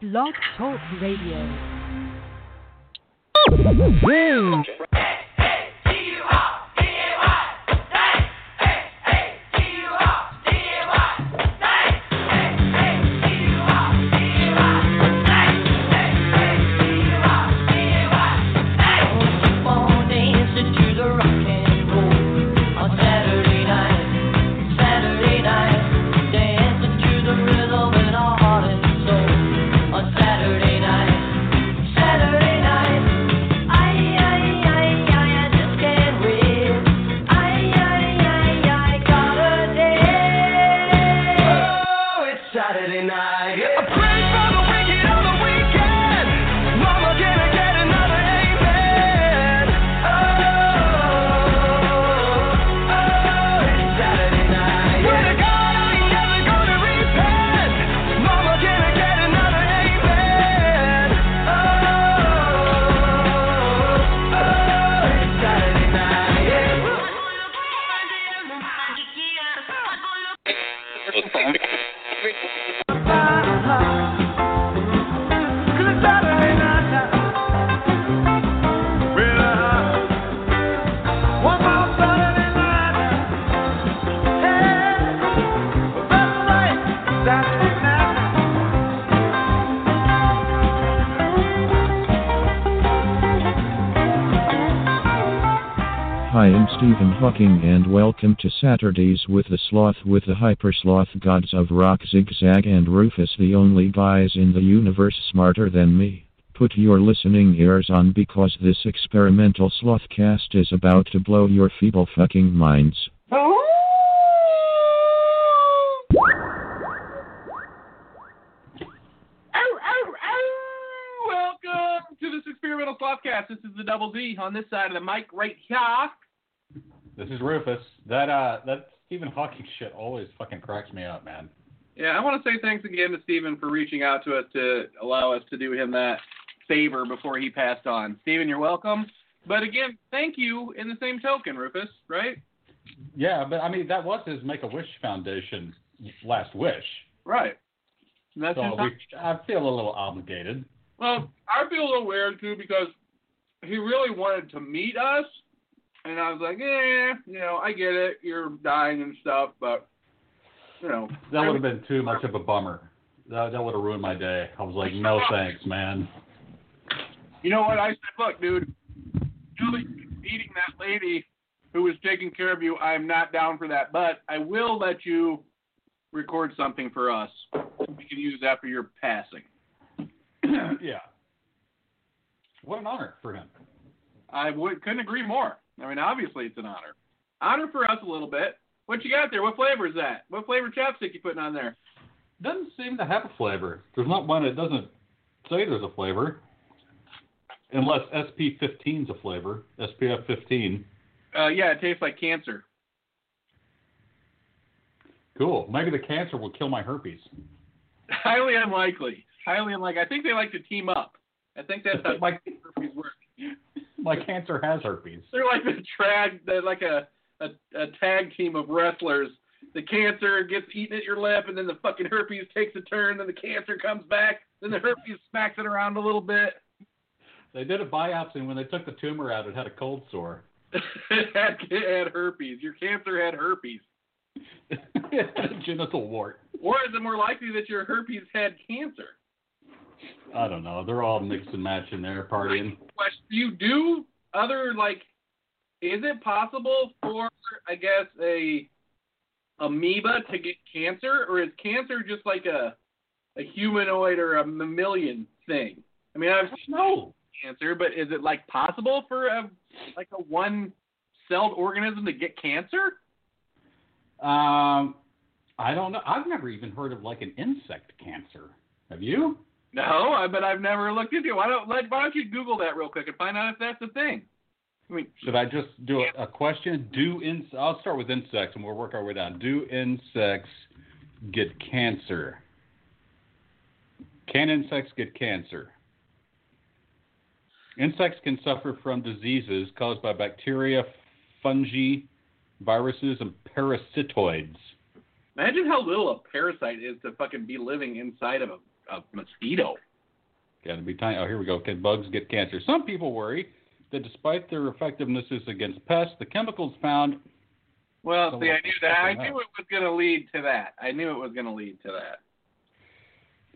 Blog Talk Radio. Stephen Hawking and welcome to Saturdays with the Sloth with the Hyper Sloth Gods of Rock Zigzag and Rufus, the only guys in the universe smarter than me. Put your listening ears on because this experimental slothcast is about to blow your feeble fucking minds. Welcome to this experimental Slothcast. This is the Double Z on this side of the mic right here. This is Rufus. That uh, that Stephen Hawking shit always fucking cracks me up, man. Yeah, I want to say thanks again to Stephen for reaching out to us to allow us to do him that favor before he passed on. Stephen, you're welcome. But again, thank you in the same token, Rufus, right? Yeah, but I mean that was his Make a Wish Foundation last wish. Right. And that's So we, I feel a little obligated. Well, I feel a little weird too because he really wanted to meet us, and I was like, eh, you know, I get it, you're dying and stuff, but you know, That would have been too much of a bummer. That, that would have ruined my day. I was like, no thanks, man. You know what? I said, look, dude, you'll be that lady who was taking care of you. I'm not down for that, but I will let you record something for us we can use after your passing. yeah. What an honor for him. I would, couldn't agree more. I mean, obviously it's an honor. Honor for us a little bit. What you got there? What flavor is that? What flavor chapstick you putting on there? Doesn't seem to have a flavor. There's not one that doesn't say there's a flavor. Unless SP15 is a flavor. SPF 15. Uh, yeah, it tastes like cancer. Cool. Maybe the cancer will kill my herpes. Highly unlikely. Highly unlikely. I think they like to team up. I think that's how My, herpes work. My cancer has herpes. They're like the trag, they're like a, a a tag team of wrestlers. The cancer gets eaten at your lip, and then the fucking herpes takes a turn. Then the cancer comes back. Then the herpes smacks it around a little bit. They did a biopsy, and when they took the tumor out, it had a cold sore. it, had, it had herpes. Your cancer had herpes. it had a genital wart. Or is it more likely that your herpes had cancer? I don't know. They're all mixed and matching there partying. question. Do you do other like? Is it possible for I guess a amoeba to get cancer, or is cancer just like a a humanoid or a mammalian thing? I mean, I've seen No. cancer, but is it like possible for a like a one celled organism to get cancer? Um, I don't know. I've never even heard of like an insect cancer. Have you? No, I- but I've never looked into it. Why don't let, why don't you Google that real quick and find out if that's a thing? I mean, Should I just do a, a question? Do in, I'll start with insects and we'll work our way down. Do insects get cancer? Can insects get cancer? Insects can suffer from diseases caused by bacteria, fungi, viruses, and parasitoids. imagine how little a parasite is to fucking be living inside of a, a mosquito. Got to be tiny. Oh, here we go. Can bugs get cancer? Some people worry that despite their effectiveness against pests, the chemicals found. Well, So see, I knew that. I knew else. it was going to lead to that. I knew it was going to lead to that.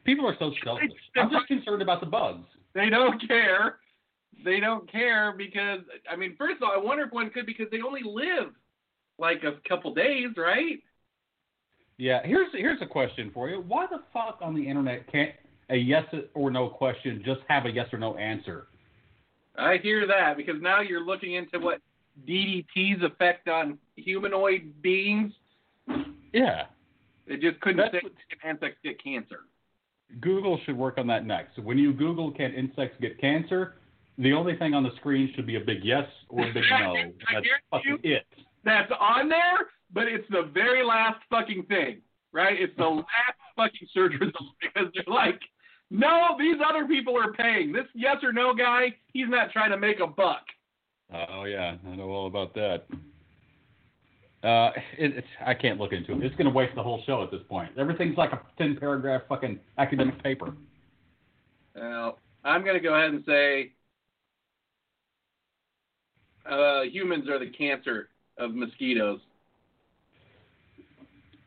People are so selfish. I'm just concerned about the bugs. They don't care. They don't care because I mean, first of all, I wonder if one could because they only live like a couple days, right? Yeah, here's here's a question for you. Why the fuck on the internet can't a yes or no question just have a yes or no answer? I hear that because now you're looking into what DDT's effect on humanoid beings. Yeah. It just couldn't That's say what- can insects get cancer. Google should work on that next. When you Google can insects get cancer, the only thing on the screen should be a big yes or a big no. That's fucking it. That's on there, but it's the very last fucking thing, right? It's the last fucking search result because they're like, no, these other people are paying. This yes or no guy, he's not trying to make a buck. Oh yeah, I know all about that. Uh, it, it's, I can't look into it. It's going to waste the whole show at this point. Everything's like a ten paragraph fucking academic paper. Well, I'm going to go ahead and say uh, humans are the cancer of mosquitoes.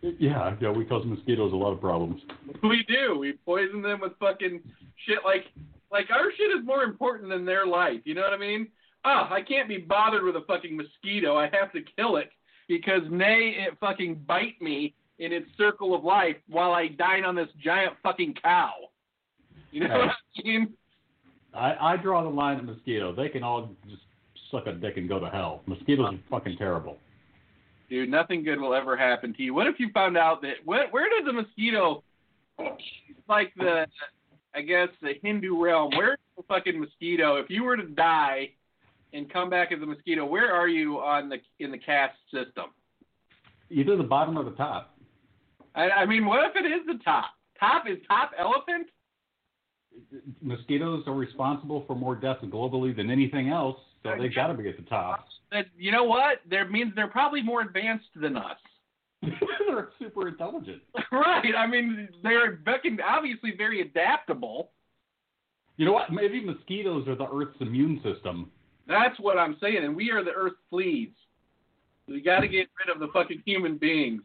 Yeah, yeah, we cause mosquitoes a lot of problems. We do. We poison them with fucking shit like like our shit is more important than their life. You know what I mean? Ah, I can't be bothered with a fucking mosquito. I have to kill it because nay, it fucking bite me in its circle of life while I dine on this giant fucking cow. You know what I mean? I, I draw the line at mosquitoes. They can all just suck a dick and go to hell. Mosquitoes are fucking terrible. Dude, nothing good will ever happen to you. What if you found out that where, where does a mosquito, like the, I guess the Hindu realm, where's the fucking mosquito? If you were to die and come back as a mosquito, where are you on the in the caste system? Either the bottom or the top. I, I mean, what if it is the top? Top is top elephant. Mosquitoes are responsible for more deaths globally than anything else, so they got to be at the top. That you know what? That means they're probably more advanced than us. They're super intelligent. right. I mean, they're obviously very adaptable. You know what? Maybe mosquitoes are the Earth's immune system. That's what I'm saying, and we are the Earth fleas. We got to get rid of the fucking human beings.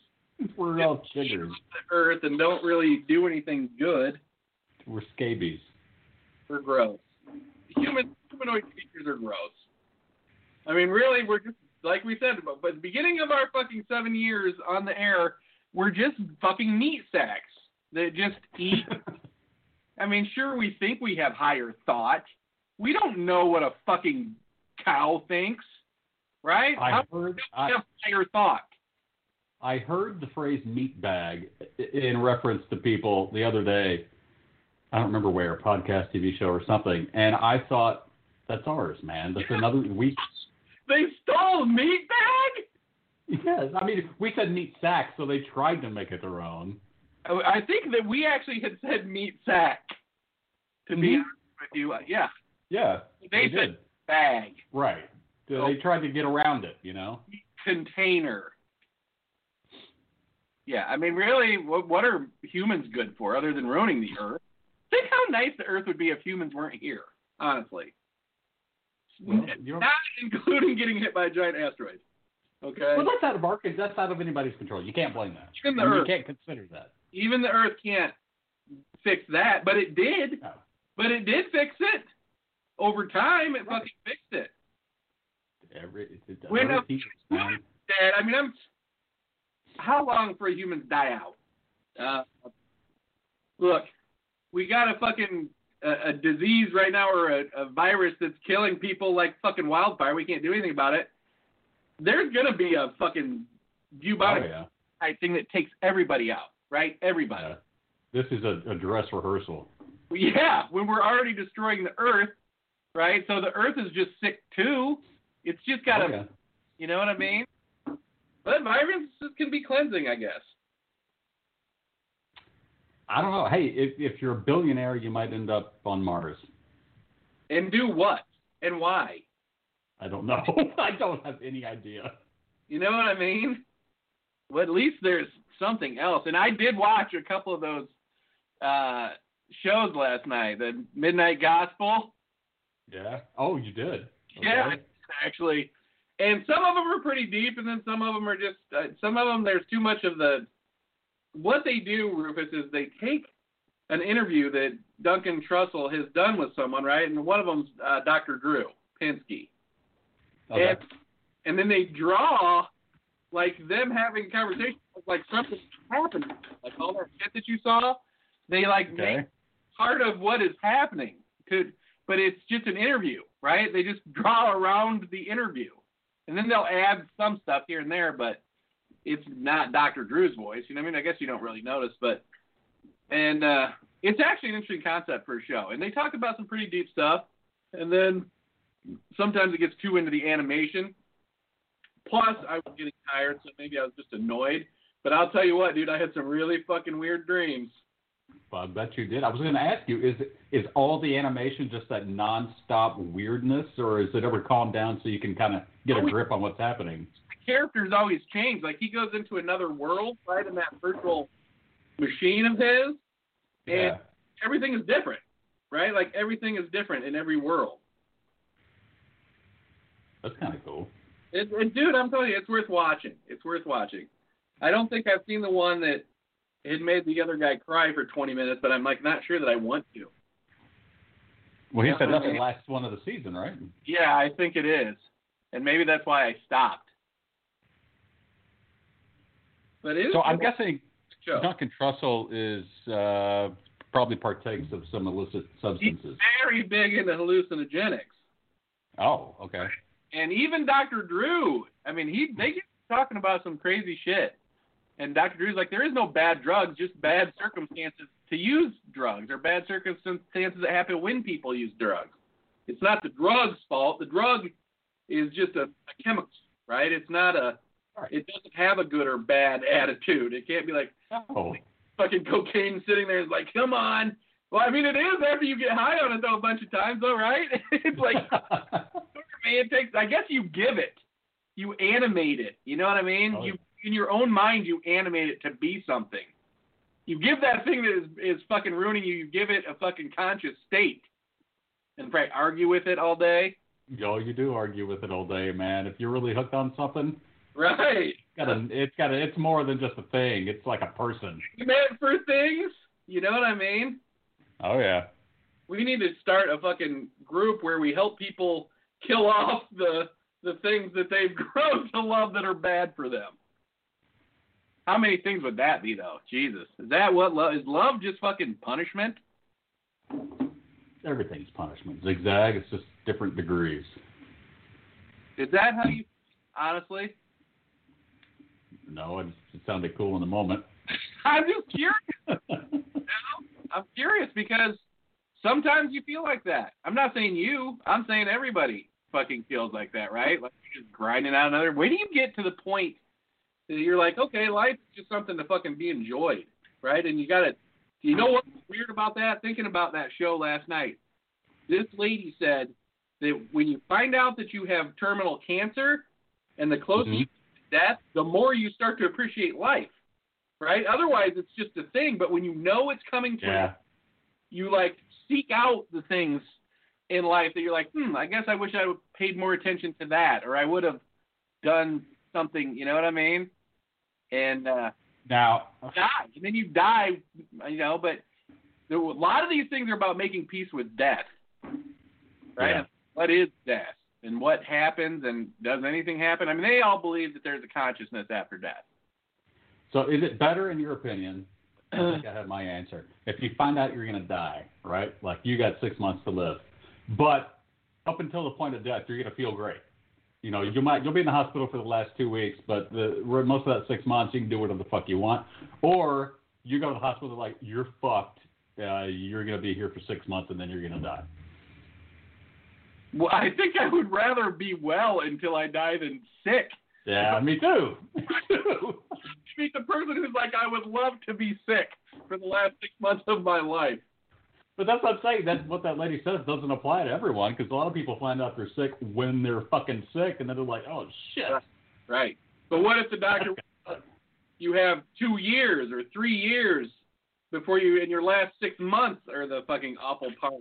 We're all chiggers. The Earth and don't really do anything good. We're scabies. We're gross. Human humanoid creatures are gross. I mean, really, we're just like we said, but at the beginning of our fucking seven years on the air, we're just fucking meat sacks that just eat. I mean, sure, we think we have higher thought. We don't know what a fucking cow thinks, right? I How heard. I, have higher thought? I heard the phrase meat bag in reference to people the other day. I don't remember where, podcast, TV show, or something. And I thought, that's ours, man. That's another we. They stole meat bag. Yes, I mean we said meat sack, so they tried to make it their own. I think that we actually had said meat sack. To be Mhm. honest with you, yeah, Yeah, they, they said did. bag Right. So They tried to get around it, you know. container. Yeah, I mean, really, what, what are humans good for other than ruining the earth? Think how nice the earth would be if humans weren't here. Honestly, Well, don't- including getting hit by a giant asteroid. Okay, Well, that's out of our that's out of anybody's control. You can't blame that. Even the I mean, you Earth. can't consider that. even the earth can't fix that, but it did. No. But it did fix it. Over time, it fucking fixed it. Every, When Earth a-. Dad, I mean, I'm. How long for humans die out? Uh, look, we got a fucking a, a disease right now or a, a virus that's killing people like fucking wildfire. We can't do anything about it. There's gonna be a fucking Oh bubonic yeah. type thing that takes everybody out, right? Everybody. yeah. This is a, a dress rehearsal. Yeah, when we're already destroying the Earth, right? So the Earth is just sick too. It's just got to, Oh, yeah. you know what I mean? But viruses can be cleansing, I guess. I don't know. Hey, if if you're a billionaire, you might end up on Mars. And do what and why? I don't know. I don't have any idea. You know what I mean? Well, at least there's something else. And I did watch a couple of those uh, shows last night. The Midnight Gospel. Yeah. Oh, you did. Yeah, actually. And some of them are pretty deep, and then some of them are just uh, some of them. There's too much of the. What they do, Rufus, is they take an interview that Duncan Trussell has done with someone, right? And one of them's uh, Dr. Drew Pinsky. Okay. And, and then they draw like them having conversations like something happened. Like all that shit that you saw, they like Okay. make part of what is happening. To, but it's just an interview, right? They just draw around the interview. And then they'll add some stuff here and there, but it's not Dr. Drew's voice. You know I mean? I guess you don't really notice, but and uh it's actually an interesting concept for a show. And they talk about some pretty deep stuff. And then sometimes it gets too into the animation. Plus, I was getting tired, so maybe I was just annoyed. But I'll tell you what, dude, I had some really fucking weird dreams. Well, I bet you did. I was going to ask you: is is all the animation just that nonstop weirdness, or is it ever calmed down so you can kind of get a grip on what's happening? Characters always change. Like he goes into another world, right, in that virtual machine of his, and Yeah. everything is different, right? Like everything is different in every world. That's kind of cool. It, and dude, I'm telling you, it's worth watching. It's worth watching. I don't think I've seen the one that had made the other guy cry for 20 minutes, but I'm like not sure that I want to. Well, he said that's the last one of the season, right? Yeah, I think it is, and maybe that's why I stopped. But it is So I'm guessing show. Duncan Trussell is uh, probably partakes of some illicit substances. He's very big into hallucinogenics, Oh, okay. and even Dr. Drew. I mean, he they get talking about some crazy shit, and Dr. Drew's like, there is no bad drugs, just bad circumstances to use drugs, or bad circumstances that happen when people use drugs. It's not the drug's fault. The drug is just a, a chemical, right? It's not a. It doesn't have a good or bad attitude. It can't be like Oh, fucking cocaine sitting there is like, come on. Well, I mean, it is after you get high on it though a bunch of times, though, right? it's like, man, it takes. I guess you give it, you animate it. You know what I mean? Oh, You in your own mind, you animate it to be something. You give that thing that is is fucking ruining you. You give it a fucking conscious state, and probably argue with it all day. Yo, you do argue with it all day, man. If you're really hooked on something, Right. it's got a, it's got a, it's more than just a thing. It's like a person. You meant for things. You know what I mean? Oh yeah. we need to start a fucking group where we help people kill off the the things that they've grown to love that are bad for them. How many things would that be though? Jesus. Is that what love is love just fucking punishment? Everything's punishment. Zigzag. It's just different degrees. Is that how you honestly? No, it, it sounded cool in the moment. I'm just curious. I'm curious because sometimes you feel like that. I'm not saying you. I'm saying everybody fucking feels like that, right? Like you're just grinding out another. When do you get to the point that you're like, okay, life's just something to fucking be enjoyed, right? And you got to. You know what's weird about that? Thinking about that show last night, this lady said that when you find out that you have terminal cancer, and the closer Mhm. you death, the more you start to appreciate life, right? Otherwise, it's just a thing. But when you know it's coming to yeah. you like seek out the things in life that you're like, hmm, I guess I wish I would paid more attention to that, or I would have done something. You know what I mean? And uh, Now, die, and then you die. You know, but there, a lot of these things are about making peace with death, right? Yeah. What is death, and what happens, and does anything happen? I mean, they all believe that there's a consciousness after death. so is it better in your opinion? I think I have my answer. If you find out you're going to die, right? Like you got six months to live, but up until the point of death, you're going to feel great. You know, you might you'll be in the hospital for the last two weeks, but the most of that six months you can do whatever the fuck you want. Or you go to the hospital like you're fucked. Uh, you're going to be here for six months and then you're going to die. Well, I think I would rather be well until I die than sick. Yeah, me too. Me too. meet the person who's like, I would love to be sick for the last six months of my life. But that's what I'm saying. That's what that lady says doesn't apply to everyone because a lot of people find out they're sick when they're fucking sick, and then they're like, "Oh shit." Right. But what if the doctor, you have two years or three years before you in your last six months are the fucking awful part.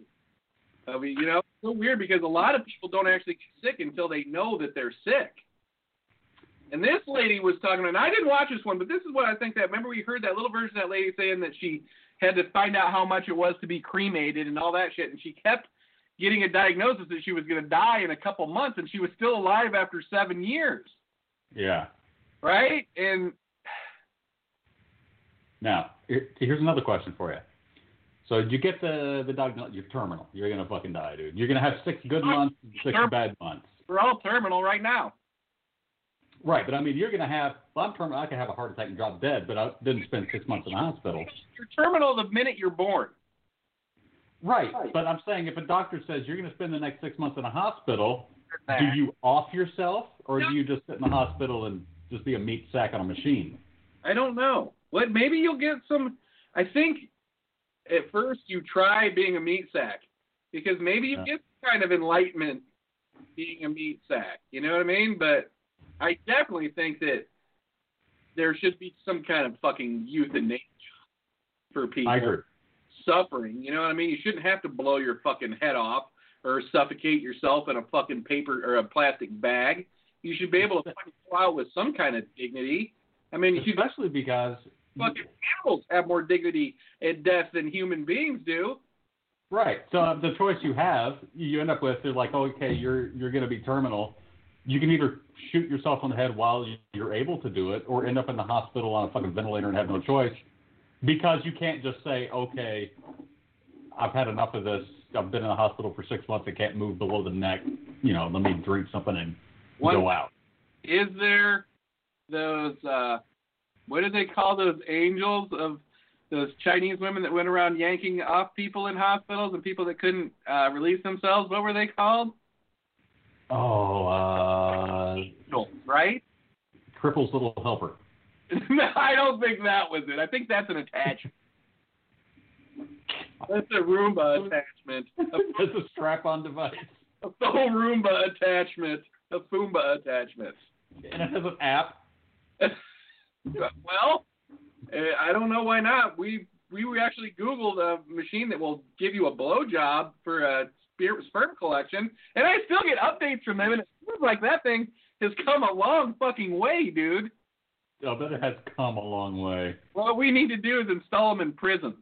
I mean, you know, it's so weird because a lot of people don't actually get sick until they know that they're sick. And this lady was talking, and I didn't watch this one, but this is what I think that. Remember, we heard that little version of that lady saying that she had to find out how much it was to be cremated and all that shit, and she kept getting a diagnosis that she was going to die in a couple months, and she was still alive after seven years, Yeah. right? And Now, here's another question for you. So you get the the diagnosis? You're terminal. You're gonna fucking die, dude. You're gonna have six good months, six Term- bad months. we're all terminal right now. Right, but I mean, you're gonna have. Well, I'm terminal. I could have a heart attack and drop dead, but I didn't spend six months in the hospital. You're terminal the minute you're born. Right, but I'm saying if a doctor says you're gonna spend the next six months in a hospital, do you off yourself, or do you just sit in the hospital and just be a meat sack on a machine? I don't know. What? Maybe you'll get some. I think at first you try being a meat sack because maybe you Yeah. get kind of enlightenment being a meat sack. You know what I mean? But I definitely think that there should be some kind of fucking euthanasia for people suffering. You know what I mean? You shouldn't have to blow your fucking head off or suffocate yourself in a fucking paper or a plastic bag. You should be able to fucking go out with some kind of dignity. I mean, you Especially because fucking animals have more dignity at death than human beings do. Right. So uh, the choice you have, you end up with, they're like, okay, you're you're going to be terminal. You can either shoot yourself on the head while you're able to do it, or end up in the hospital on a fucking ventilator and have no choice, because you can't just say, okay, I've had enough of this. I've been in the hospital for six months. I can't move below the neck. You know, let me drink something and One- go out. Is there those uh what do they call those angels of those Chinese women that went around yanking off people in hospitals and people that couldn't uh release themselves? What were they called? Oh, uh, Angels, right? Cripple's Little Helper. no, I don't think that was it. I think that's an attachment. That's a Roomba attachment. It's a strap-on device, A full Roomba attachment. A Foomba attachment. and it has an app. Well, uh, I don't know why not. We we actually Googled a machine that will give you a blowjob for a sper- sperm collection, and I still get updates from them, and it feels like that thing has come a long fucking way, dude. I bet it has come a long way. What we need to do is install them in prisons,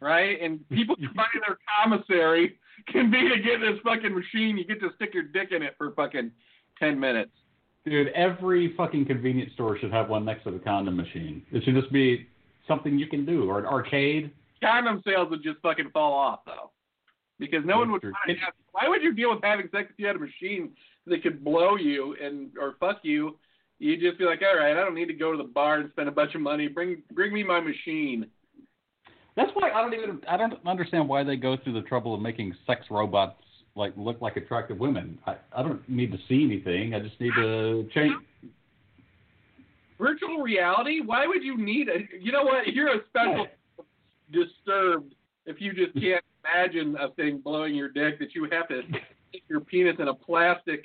right? And people can their commissary can be to get this fucking machine. You get to stick your dick in it for fucking ten minutes. Dude, every fucking convenience store should have one next to the condom machine. It should just be something you can do, or an arcade. condom sales would just fucking fall off though, because no one would. That's have- Why would you deal with having sex if you had a machine that could blow you and or fuck you? You'd just be like, all right, I don't need to go to the bar and spend a bunch of money. Bring bring me my machine. That's why I don't even I don't understand why they go through the trouble of making sex robots like look like attractive women. I, I don't need to see anything. I just need to change. Virtual reality? Why would you need a? You know what? You're a special disturbed if you just can't imagine a thing blowing your dick that you have to stick your penis in a plastic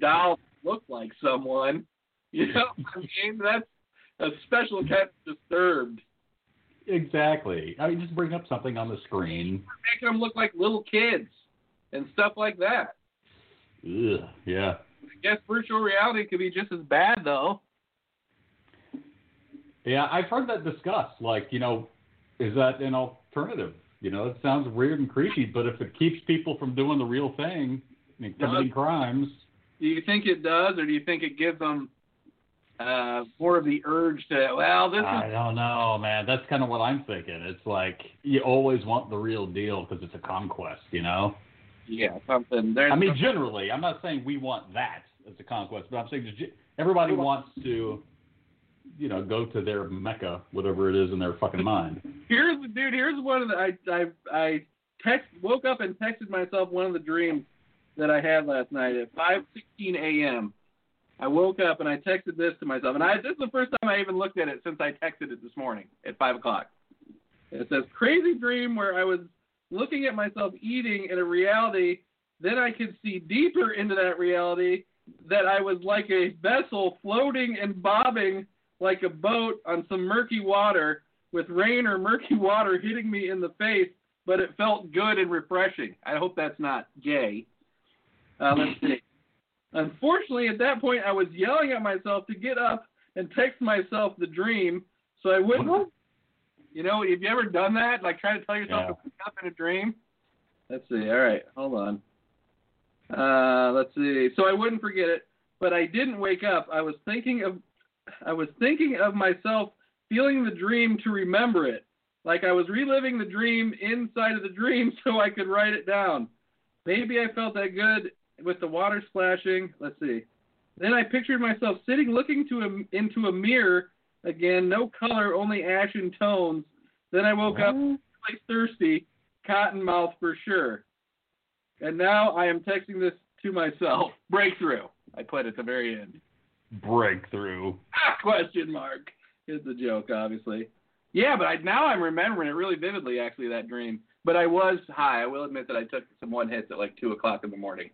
doll that look like someone. You know what I mean? That's a special kind of disturbed. Exactly. I mean, just bring up something on the screen. Making them look like little kids and stuff like that. Ugh, yeah. I guess virtual reality could be just as bad though. Yeah, I've heard that discussed. Like, you know, is that an alternative? You know, it sounds weird and creepy, but if it keeps people from doing the real thing and committing crimes, Do you think it does, or do you think it gives them uh, more of the urge to? Well, this I is don't know, man. That's kind of what I'm thinking. It's like you always want the real deal because it's a conquest, you know? Yeah something. There's I mean, generally, I'm not saying we want that as a conquest, but I'm saying everybody wants to, you know, go to their mecca, whatever it is in their fucking mind. here's dude. Here's one of the I I I text woke up and texted myself one of the dreams that I had last night at 5:16 a.m. I woke up and I texted this to myself, and I this is the first time I even looked at it since I texted it this morning at five o'clock. It says crazy dream where I was looking at myself eating in a reality. Then I could see deeper into that reality that I was like a vessel floating and bobbing like a boat on some murky water with rain or murky water hitting me in the face, but it felt good and refreshing. I hope that's not gay. Uh, let's see. Unfortunately, at that point, I was yelling at myself to get up and text myself the dream so I wouldn't. What? You know, have you ever done that? Like try to tell yourself Yeah. to wake up in a dream? Let's see. All right, hold on. Uh, let's see. So I wouldn't forget it, but I didn't wake up. I was thinking of, I was thinking of myself feeling the dream to remember it, like I was reliving the dream inside of the dream, so I could write it down. Maybe I felt that good with the water splashing. Let's see. Then I pictured myself sitting, looking to a, into a mirror again, no color, only ashen tones. Then I woke up like thirsty, cotton mouth for sure. And now I am texting this to myself. Breakthrough. I put at the very end. Breakthrough. Ah, question mark. It's a joke, obviously. Yeah, but I, now I'm remembering it really vividly, actually, that dream. But I was high. I will admit that I took some one hits at like 2 o'clock in the morning.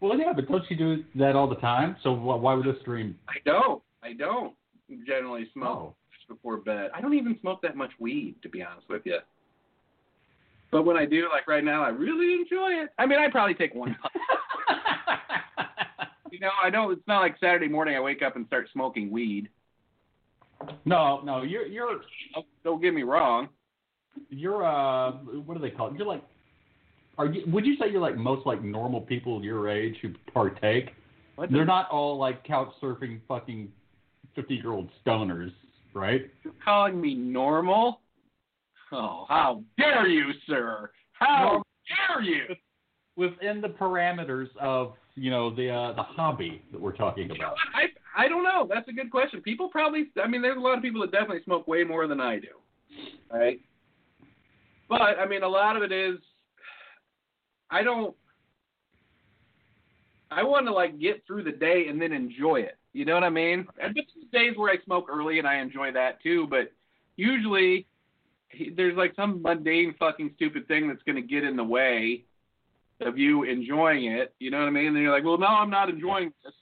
Well, yeah, but don't you do that all the time? So why would this dream? I don't. I don't generally smoke Oh. before bed. I don't even smoke that much weed, to be honest with you. But when I do, like right now, I really enjoy it. I mean, I probably take one. you know, I don't. It's not like Saturday morning. I wake up and start smoking weed. no, no, you're you're Don't, don't get me wrong. you're uh what do they call it? You're like are you would you say you're like most like normal people your age who partake? What They're not all like couch surfing fucking fifty year old stoners, right? You're calling me normal? Oh, how dare you, sir? How dare you? Within the parameters of, you know, the uh the hobby that we're talking about. I I don't know. That's a good question. People probably. I mean, there's a lot of people that definitely smoke way more than I do. Right. But I mean, a lot of it is. I don't. I want to like get through the day and then enjoy it. You know what I mean? And there's days where I smoke early and I enjoy that too. But usually, he- there's like some mundane fucking stupid thing that's going to get in the way of you enjoying it. You know what I mean? And then you're like, well, no, I'm not enjoying this.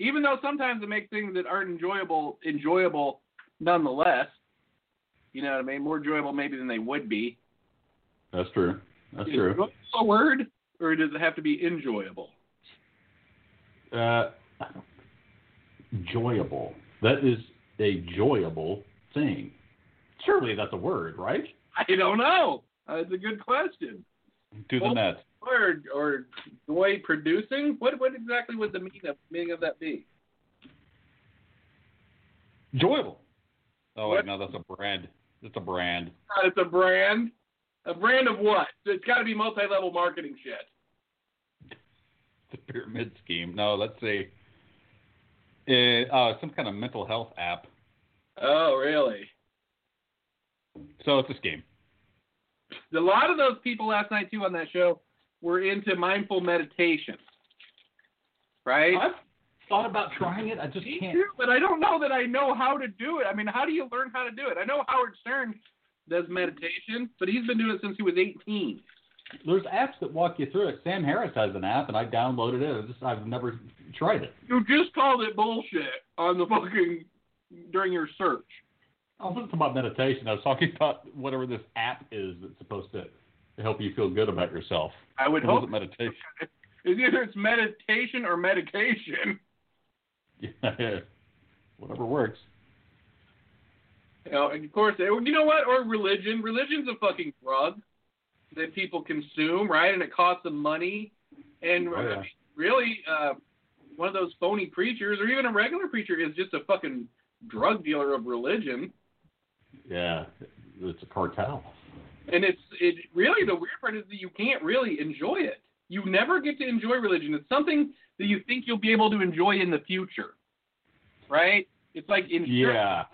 Even though sometimes it makes things that aren't enjoyable enjoyable nonetheless. You know what I mean? More enjoyable maybe than they would be. That's true. That's Is true. enjoyable a word, or does it have to be enjoyable? Uh, enjoyable. That is a joyable thing. Surely that's a word, right? I don't know. Uh, it's a good question. Do the Well- net. Or or joy producing? What what exactly would the meaning of meaning of that be? Enjoyable. Oh What? wait, no, that's a brand. It's a brand. It's a brand. A brand of what? It's got to be multi-level marketing shit. It's a pyramid scheme. No, let's see. Uh, uh, some kind of mental health app. Oh, really? So it's a scheme. A lot of those people last night too on that show were into mindful meditation. Right? I've thought about trying it. I just Me can't. too, but I don't know that I know how to do it. I mean, how do you learn how to do it? I know Howard Stern does meditation, but he's been doing it since he was 18. There's apps that walk you through it. Sam Harris has an app, and I downloaded it. I just I've never tried it. You just called it bullshit on the fucking during your search. I wasn't talking about meditation. I was talking about whatever this app is that's supposed to help you feel good about yourself. I would It hope meditation. it's either it's meditation or medication. Yeah, whatever works. You know, and of course, eh, you know what? Or religion. Religion's a fucking drug that people consume, right? And it costs them money. And Oh, yeah. really, uh, one of those phony preachers, or even a regular preacher, is just a fucking drug dealer of religion. Yeah, it's a cartel. And it's it really the weird part is that you can't really enjoy it. You never get to enjoy religion. It's something that you think you'll be able to enjoy in the future, right? It's like insurance. Yeah,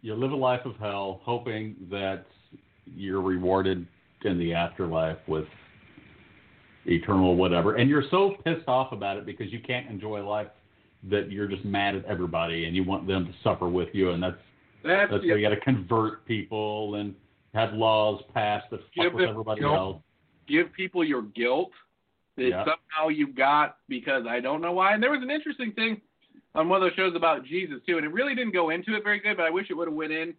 you live a life of hell, hoping that you're rewarded in the afterlife with eternal whatever, and you're so pissed off about it because you can't enjoy life that you're just mad at everybody and you want them to suffer with you, and that's That's, That's the, why you got to convert people and have laws passed that fuck Give with everybody guilt. else. give people your guilt that Yeah. somehow you got because I don't know why. And there was an interesting thing on one of those shows about Jesus too, and it really didn't go into it very good. But I wish it would have went in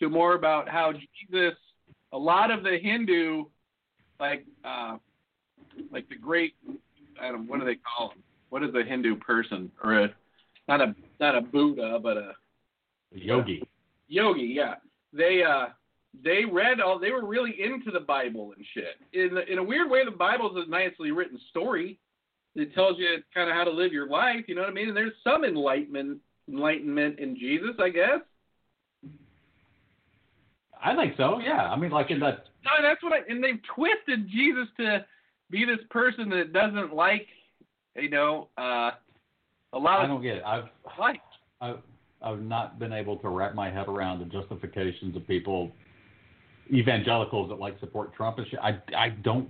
to more about how Jesus, a lot of the Hindu, like uh, like the great, I don't what do they call him? What is a Hindu person or a not a not a Buddha but a Yogi. yogi? Yeah, they uh they read all they were really into the Bible and shit. In in a weird way, the Bible's a nicely written story. It tells you kind of how to live your life. You know what I mean? And there's some enlightenment enlightenment in Jesus, I guess. I think so. Yeah. I mean, like in that. No, that's what I. And they've twisted Jesus to be this person that doesn't like, you know, uh, a lot Of, I don't get it. I've life. I've I've not been able to wrap my head around the justifications of people, evangelicals that like support Trump and shit. I I don't.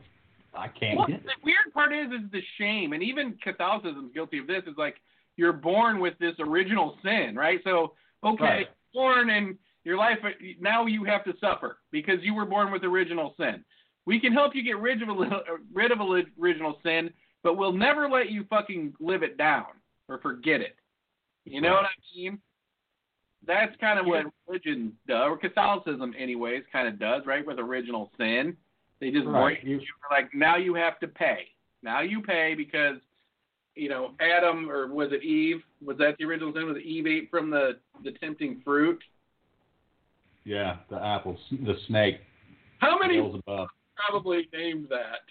I can't Well, the weird part is, is the shame, and even Catholicism's guilty of this. Is like you're born with this original sin, right? So okay, Right. born and your life now you have to suffer because you were born with original sin. We can help you get rid of a little, rid of a original sin, but we'll never let you fucking live it down or forget it. You know what I mean? That's kind of what religion does, or Catholicism, anyways, kind of does, right? With original sin, they just Right. you like now you have to pay. Now you pay because you know Adam or was it Eve? Was that the original sin? Was it Eve ate from the the tempting fruit? Yeah, the apple, the snake, How many probably named that?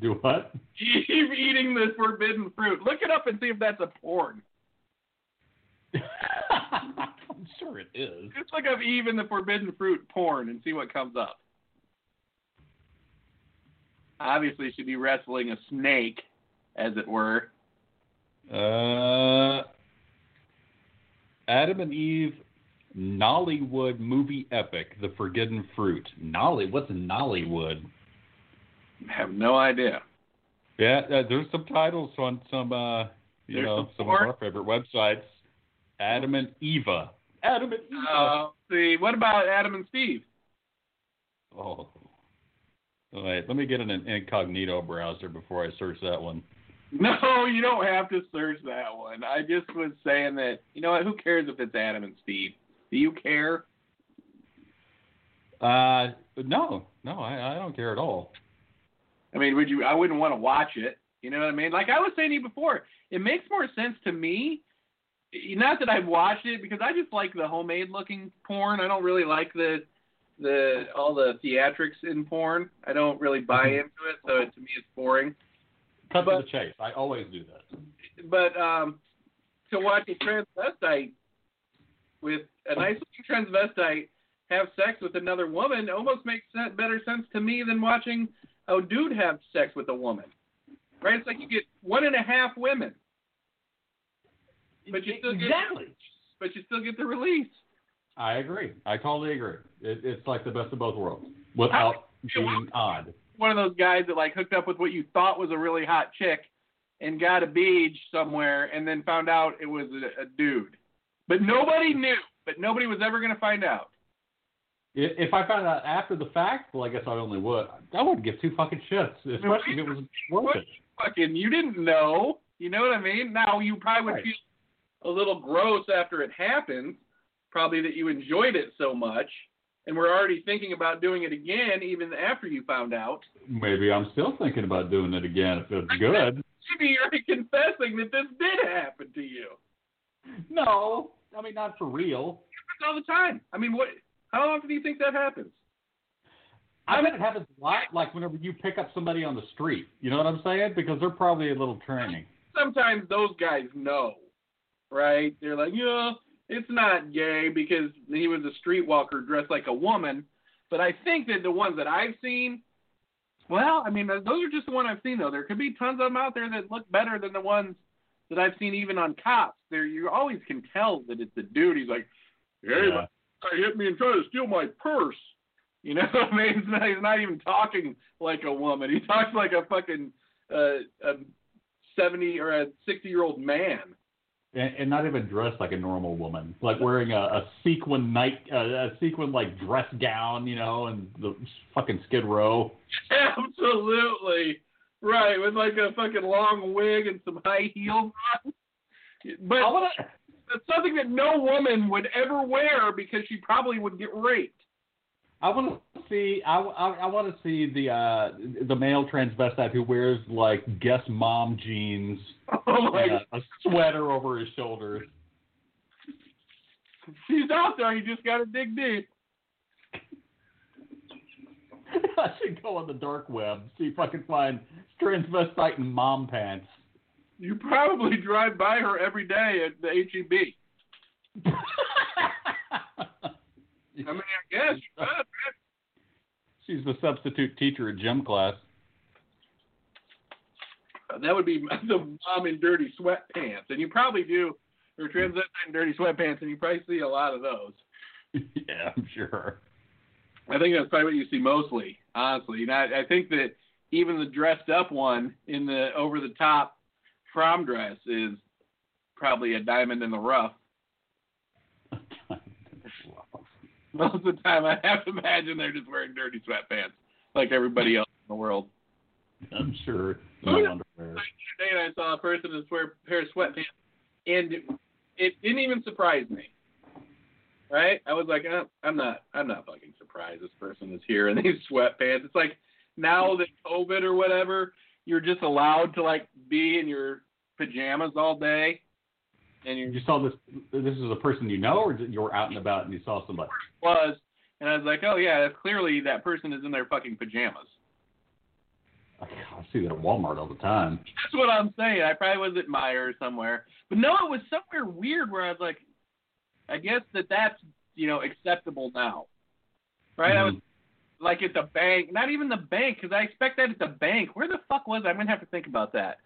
Do what? Eve eating the forbidden fruit. Look it up and see if that's a porn. I'm sure it is. Just look up Eve and the forbidden fruit porn and see what comes up. Obviously, she'd be wrestling a snake, as it were. Uh, Adam and Eve, Nollywood movie epic, The Forbidden Fruit. Nolly, what's Nollywood? I have no idea. Yeah, uh, there's some titles on some, uh, you There's know, some some of our favorite websites. Adam and Eva. Adam and Eva. Uh, see, what about Adam and Steve? oh. Wait, let me get an incognito browser before I search that one. No, you don't have to search that one. I just was saying that, you know what, who cares if it's Adam and Steve? Do you care? Uh, no, no, I, I don't care at all. I mean, would you? I wouldn't want to watch it. You know what I mean? Like I was saying to you before, it makes more sense to me. Not that I've watched it because I just like the homemade looking porn. I don't really like the the all the theatrics in porn. I don't really buy into it, so it, to me it's boring. Cut But- to the chase. I always do that. But um, to watch a transvestite with a nice looking transvestite have sex with another woman almost makes sen- better sense to me than watching a dude have sex with a woman. Right? It's like you get one and a half women, but you still get exactly. but you still get the release. I agree. I totally agree. It, it's like the best of both worlds without being odd. One of those guys that like hooked up with what you thought was a really hot chick and got a beach somewhere and then found out it was a, a dude. But nobody knew. But nobody was ever going to find out. If I found out after the fact, well, I guess I only would. I wouldn't give two fucking shits, especially if it was worth it. fucking you didn't know. You know what I mean? Now you probably would feel a little gross after it happened, probably that you enjoyed it so much, and we're already thinking about doing it again even after you found out. Maybe I'm still thinking about doing it again if it's good. Maybe you're confessing that this did happen to you. No, I mean not for real. Happens all the time. I mean, what? How often do you think that happens? I bet it happens a lot, like whenever you pick up somebody on the street. You know what I'm saying? Because they're probably a little training. Sometimes those guys know, right? They're like, yeah, it's not gay because he was a streetwalker dressed like a woman. But I think that the ones that I've seen, well, I mean, those are just the ones I've seen though. There could be tons of them out there that look better than the ones that I've seen even on cops. There, you always can tell that it's a dude. He's like, hey, Yeah. guy hit me and tried to steal my purse. You know I mean? He's not, he's not even talking like a woman. He talks like a fucking uh, a seventy or a sixty year old man. and, and not even dressed like a normal woman, like wearing a, a sequin night, uh, a sequin like dress gown, you know, and the fucking Skid Row. Absolutely right, with like a fucking long wig and some high heels on. But wanna, it's something that no woman would ever wear because she probably would get raped. I want to see. I, I, I want to see the uh, the male transvestite who wears like Guess mom jeans Oh and a, a sweater over his shoulders. She's out there. You just gotta dig deep. I should go on the dark web see if I can find transvestite in mom pants. You probably drive by her every day at the HEB. I mean, I guess you could. She's the substitute teacher at gym class. Uh, that would be the mom in dirty sweatpants, and you probably do, or transvestite in dirty sweatpants, and you probably see a lot of those. yeah, I'm sure. I think that's probably what you see mostly, honestly. And I, I think that even the dressed up one in the over the top prom dress is probably a diamond in the rough. Most of the time, I have to imagine they're just wearing dirty sweatpants like everybody else in the world. I'm sure. Oh, No yeah. underwear. The other day, I saw a person in a pair of sweatpants, and it, it didn't even surprise me. Right? I was like, oh, I'm not, I'm not fucking surprised this person is here in these sweatpants. It's like now that COVID or whatever, you're just allowed to like be in your pajamas all day, and you You saw this. This is a person you know, or you were out and about and you saw somebody? was, and I was like, oh yeah, clearly that person is in their fucking pajamas. I see that at Walmart all the time. That's what I'm saying. I probably was at Meijer or somewhere, but no, it was somewhere weird where I was like, I guess that that's you know acceptable now, right? I was Mhm. Like at the bank, not even the bank, because I expect that at the bank. Where the fuck was I? I'm gonna have to think about that.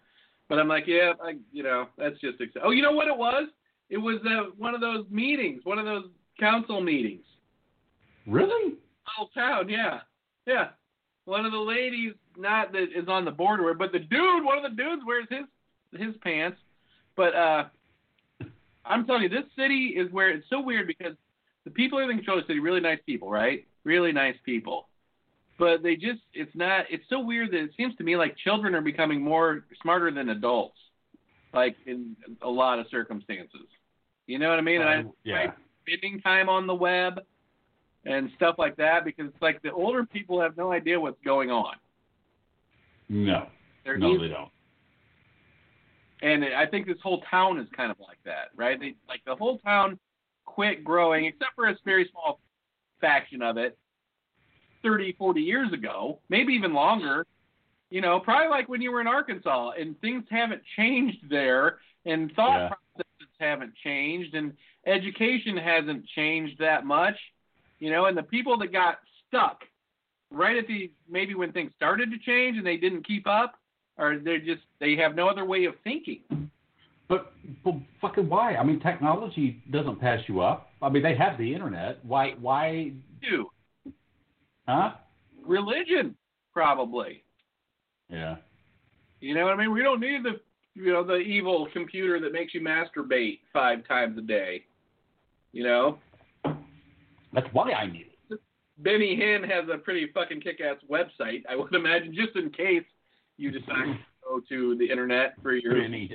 But I'm like, yeah, I, you know, that's just. Accept- oh, you know what it was? It was uh, one of those meetings, one of those council meetings. Really? Little town, yeah, yeah. One of the ladies, not that is on the board, or but the dude, one of the dudes wears his his pants. But uh, I'm telling you, this city is where it's so weird because the people in the control of the city, really nice people, right? Really nice people. But they just, it's not, it's so weird that it seems to me like children are becoming more smarter than adults, like in a lot of circumstances. You know what I mean? and I, Uh, yeah. spending time on the web and stuff like that because it's like the older people have no idea what's going on. No. They're No, easy- they don't. and I think this whole town is kind of like that, right? They, like the whole town quit growing, except for a very small faction of it, 30, 40 years ago, maybe even longer. You know, probably like when you were in Arkansas, and things haven't changed there, and thought Yeah. processes haven't changed, and education hasn't changed that much. You know, and the people that got stuck right at the maybe when things started to change and they didn't keep up, or they're just they have no other way of thinking. But, but fucking why? I mean, technology doesn't pass you up. I mean, they have the internet. Why? Why? Do Huh? religion probably. Yeah. You know what I mean? We don't need the you know the evil computer that makes you masturbate five times a day. You know, That's why I need it. Benny Hinn has a pretty fucking kick-ass website. I would imagine just in case you decide to go to the internet for your. Benny,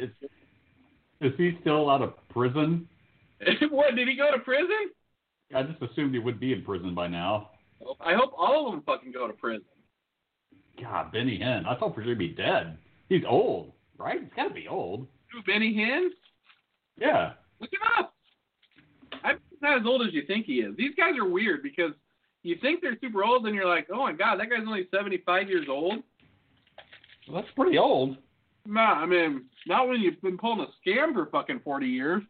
is, he still out of prison? what did he go to prison? I just assumed he would be in prison by now. I hope all of them fucking go to prison. God, Benny Hinn. I thought for sure he'd be dead. He's old, right? He's got to be old. Who, Benny Hinn? Yeah. Look him up. I'm not as old as you think he is. These guys are weird because you think they're super old, and you're like, oh my god, that guy's only 75 years old. Well, that's pretty old. Nah, I mean, not when you've been pulling a scam for fucking 40 years.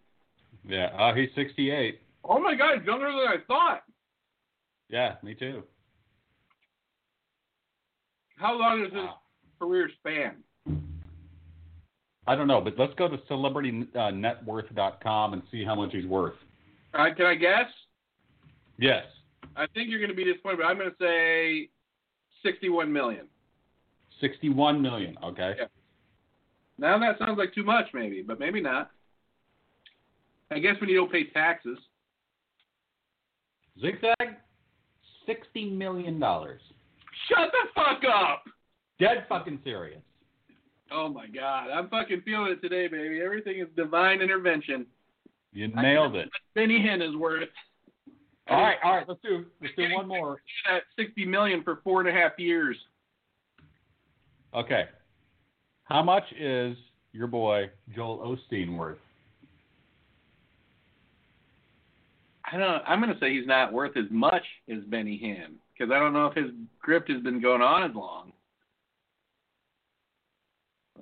Yeah. Uh, he's 68. Oh my god, he's younger than I thought. Yeah, me too. How long is his career span? I don't know, but let's go to celebritynetworth.com and see how much he's worth. Right, can I guess? Yes. I think you're going to be disappointed, but I'm going to say 61 million. 61 million. Okay. Yeah. Now that sounds like too much, maybe, but maybe not. I guess when you don't pay taxes. Zigzag, $60 million. Shut the fuck up! Dead fucking serious. Oh my god, I'm fucking feeling it today, baby. Everything is divine intervention. You nailed it. Benny Hinn is worth. All right, all right. Let's do let's do one more. At sixty million for four and a half years. Okay. How much is your boy Joel Osteen worth? I don't. I'm gonna say he's not worth as much as Benny Hinn because I don't know if his grift has been going on as long.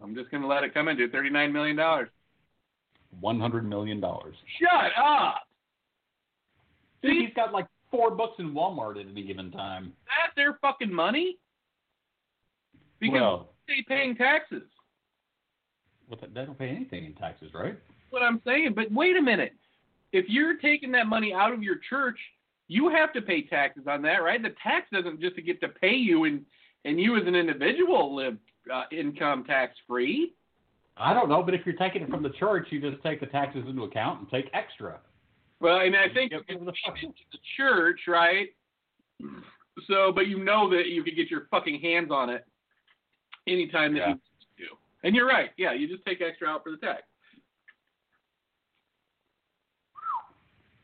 I'm just gonna let it come into thirty nine million dollars. One hundred million dollars. Shut up. Dude, he's got like four books in Walmart at any given time. That's their fucking money. Because well, they paying taxes. Well, they don't pay anything in taxes, right? what I'm saying. But wait a minute. If you're taking that money out of your church, you have to pay taxes on that, right? The tax doesn't just get to pay you and and you as an individual live uh, income tax free. I don't know, but if you're taking it from the church, you just take the taxes into account and take extra. Well, I mean, I think Yep. it's the church, right? So, but you know that you could get your fucking hands on it anytime that Yeah. you do. And you're right. Yeah, you just take extra out for the tax.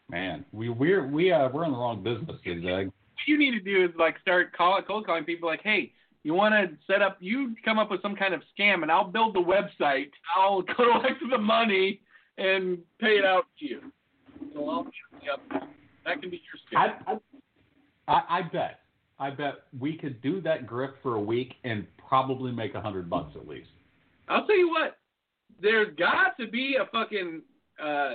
Man, we we're we uh we're in the wrong business, Zigzag. what you need to do is like start call, cold calling people like, hey, you want to set up, you come up with some kind of scam and I'll build the website. I'll collect the money and pay it out to you. So I'll, yep, that can be your scam. I, I I I bet I bet we could do that grip for a week and probably make a hundred bucks at least. I'll tell you what, there's got to be a fucking uh,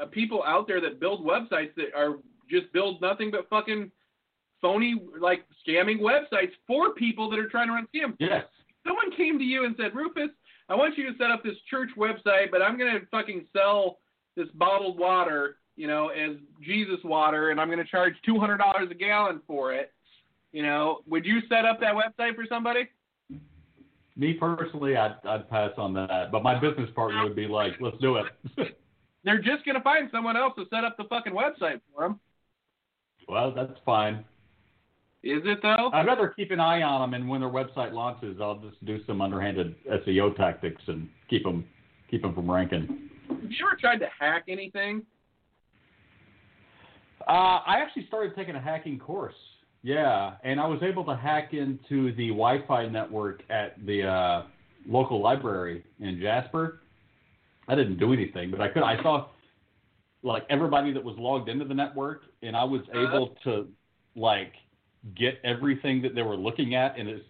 uh, people out there that build websites that are just build nothing but fucking phony, like scamming websites for people that are trying to run scams. Yes. someone came to you and said, Rufus, I want you to set up this church website, but I'm going to fucking sell this bottled water, you know, as Jesus water, and I'm going to charge $200 a gallon for it. You know, would you set up that website for somebody? Me personally, I'd I'd pass on that, but my business partner would be like, "Let's do it." They're just going to find someone else to set up the fucking website for them. well, that's fine. Is it though? I'd rather keep an eye on them, and when their website launches, I'll just do some underhanded SEO tactics and keep them keep them from ranking. Have you ever tried to hack anything? Uh, I actually started taking a hacking course. Yeah, and I was able to hack into the Wi-Fi network at the uh, local library in Jasper. I didn't do anything, but I could. I saw like everybody that was logged into the network, and I was Uh-huh. able to like get everything that they were looking at in this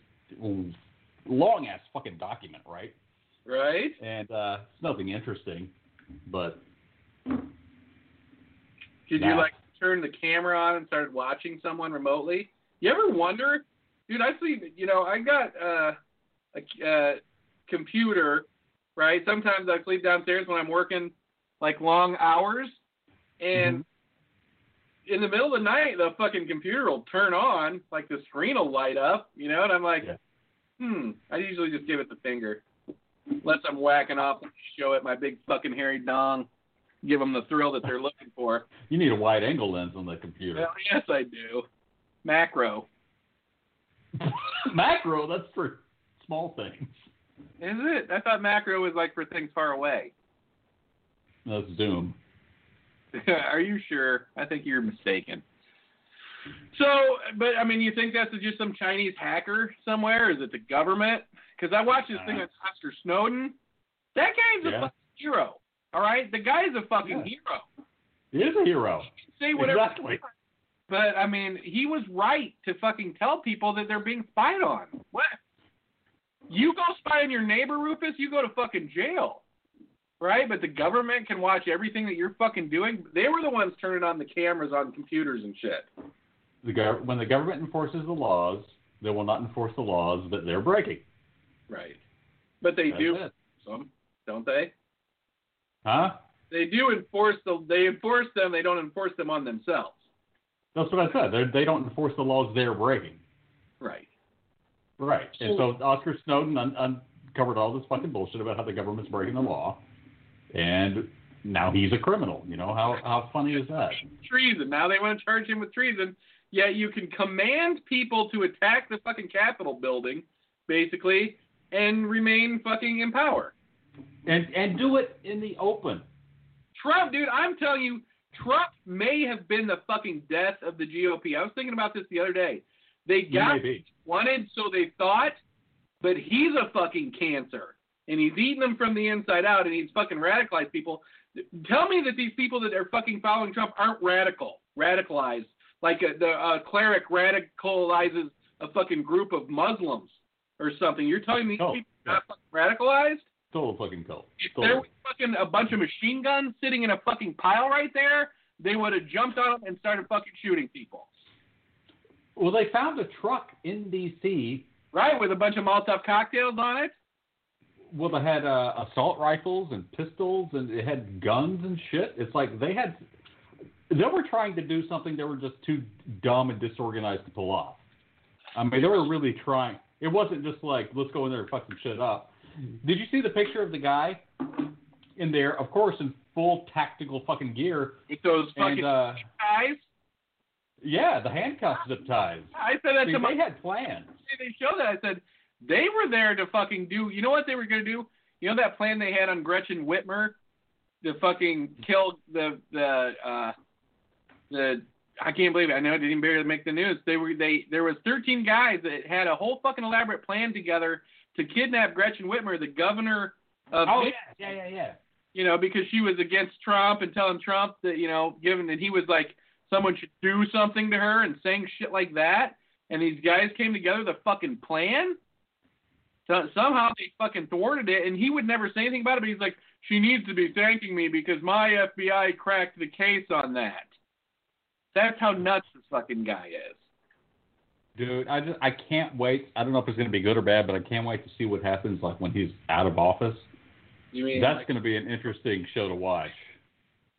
long ass fucking document, right? Right? And uh, it's nothing interesting, but Did Nah. you like turn the camera on and started watching someone remotely? You ever wonder, dude? I sleep. You know, I got uh, a uh, computer, right? Sometimes I sleep downstairs when I'm working like long hours, and in the middle of the night, the fucking computer will turn on, like the screen will light up, you know, and I'm like, Yeah. hmm. I usually just give it the finger, unless I'm whacking off, and show it my big fucking hairy dong, give them the thrill that they're looking for. you need a wide angle lens on the computer. Well, yes, I do. Macro. Macro, that's for small things. Is it? I thought macro was like for things far away. That's Zoom. Are you sure? I think you're mistaken. So, but I mean, you think that's just some Chinese hacker somewhere? Is it the government? Because I watched this thing Uh. on Oscar Snowden. That guy's a Yeah. fucking hero. All right, the guy's a fucking Yeah. hero. He is a hero. Say whatever. Exactly. But I mean, he was right to fucking tell people that they're being spied on. What? You go spy on your neighbor, Rufus, you go to fucking jail. Right? But the government can watch everything that you're fucking doing. They were the ones turning on the cameras on computers and shit. The gov- when the government enforces the laws, they will not enforce the laws that they're breaking. Right. But they That's do it. some, don't they? Huh? They do enforce the they enforce them, they don't enforce them on themselves. That's what I said. They're, they don't enforce the laws they're breaking. Right. Right. And so Oscar Snowden un- uncovered all this fucking bullshit about how the government's breaking the law, and now he's a criminal. You know how how funny is that? treason. Now they want to charge him with treason. Yet you can command people to attack the fucking Capitol building, basically, and remain fucking in power. And and do it in the open. Trump, dude, I'm telling you, Trump may have been the fucking death of the GOP. I was thinking about this the other day. They got wanted, so they thought, but he's a fucking cancer, and he's eating them from the inside out, and he's fucking radicalized people. Tell me that these people that are fucking following Trump aren't radical, radicalized, like a, the uh, cleric radicalizes a fucking group of Muslims or something. You're telling me these Oh, people are not fucking radicalized? Total fucking cult. If Total. there was fucking a bunch of machine guns sitting in a fucking pile right there, they would have jumped on them and started fucking shooting people. Well, they found a truck in D.C. Right, with a bunch of Molotov cocktails on it. Well, they had uh, assault rifles and pistols, and it had guns and shit. It's like they had, they were trying to do something they were just too dumb and disorganized to pull off. I mean, they were really trying. It wasn't just like let's go in there and fucking shit up. Did you see the picture of the guy in there? Of course, in full tactical fucking gear, With those fucking and uh, guys. yeah, the handcuffs zip ties. I said that See, to my they had plans. See, they showed that. I said they were there to fucking do. You know what they were going to do? You know that plan they had on Gretchen Whitmer to fucking kill the the uh the. I can't believe it. I know it didn't barely make the news. They were they there was 13 guys that had a whole fucking elaborate plan together to kidnap Gretchen Whitmer, the governor of Oh Michigan, yeah, yeah, yeah, yeah. you know, because she was against Trump and telling Trump that, you know, given that he was like someone should do something to her and saying shit like that. And these guys came together with a fucking plan. So somehow they fucking thwarted it, and he would never say anything about it. But he's like, she needs to be thanking me because my FBI cracked the case on that. That's how nuts this fucking guy is. Dude, I just I can't wait. I don't know if it's going to be good or bad, but I can't wait to see what happens like when he's out of office. You mean That's like, going to be an interesting show to watch.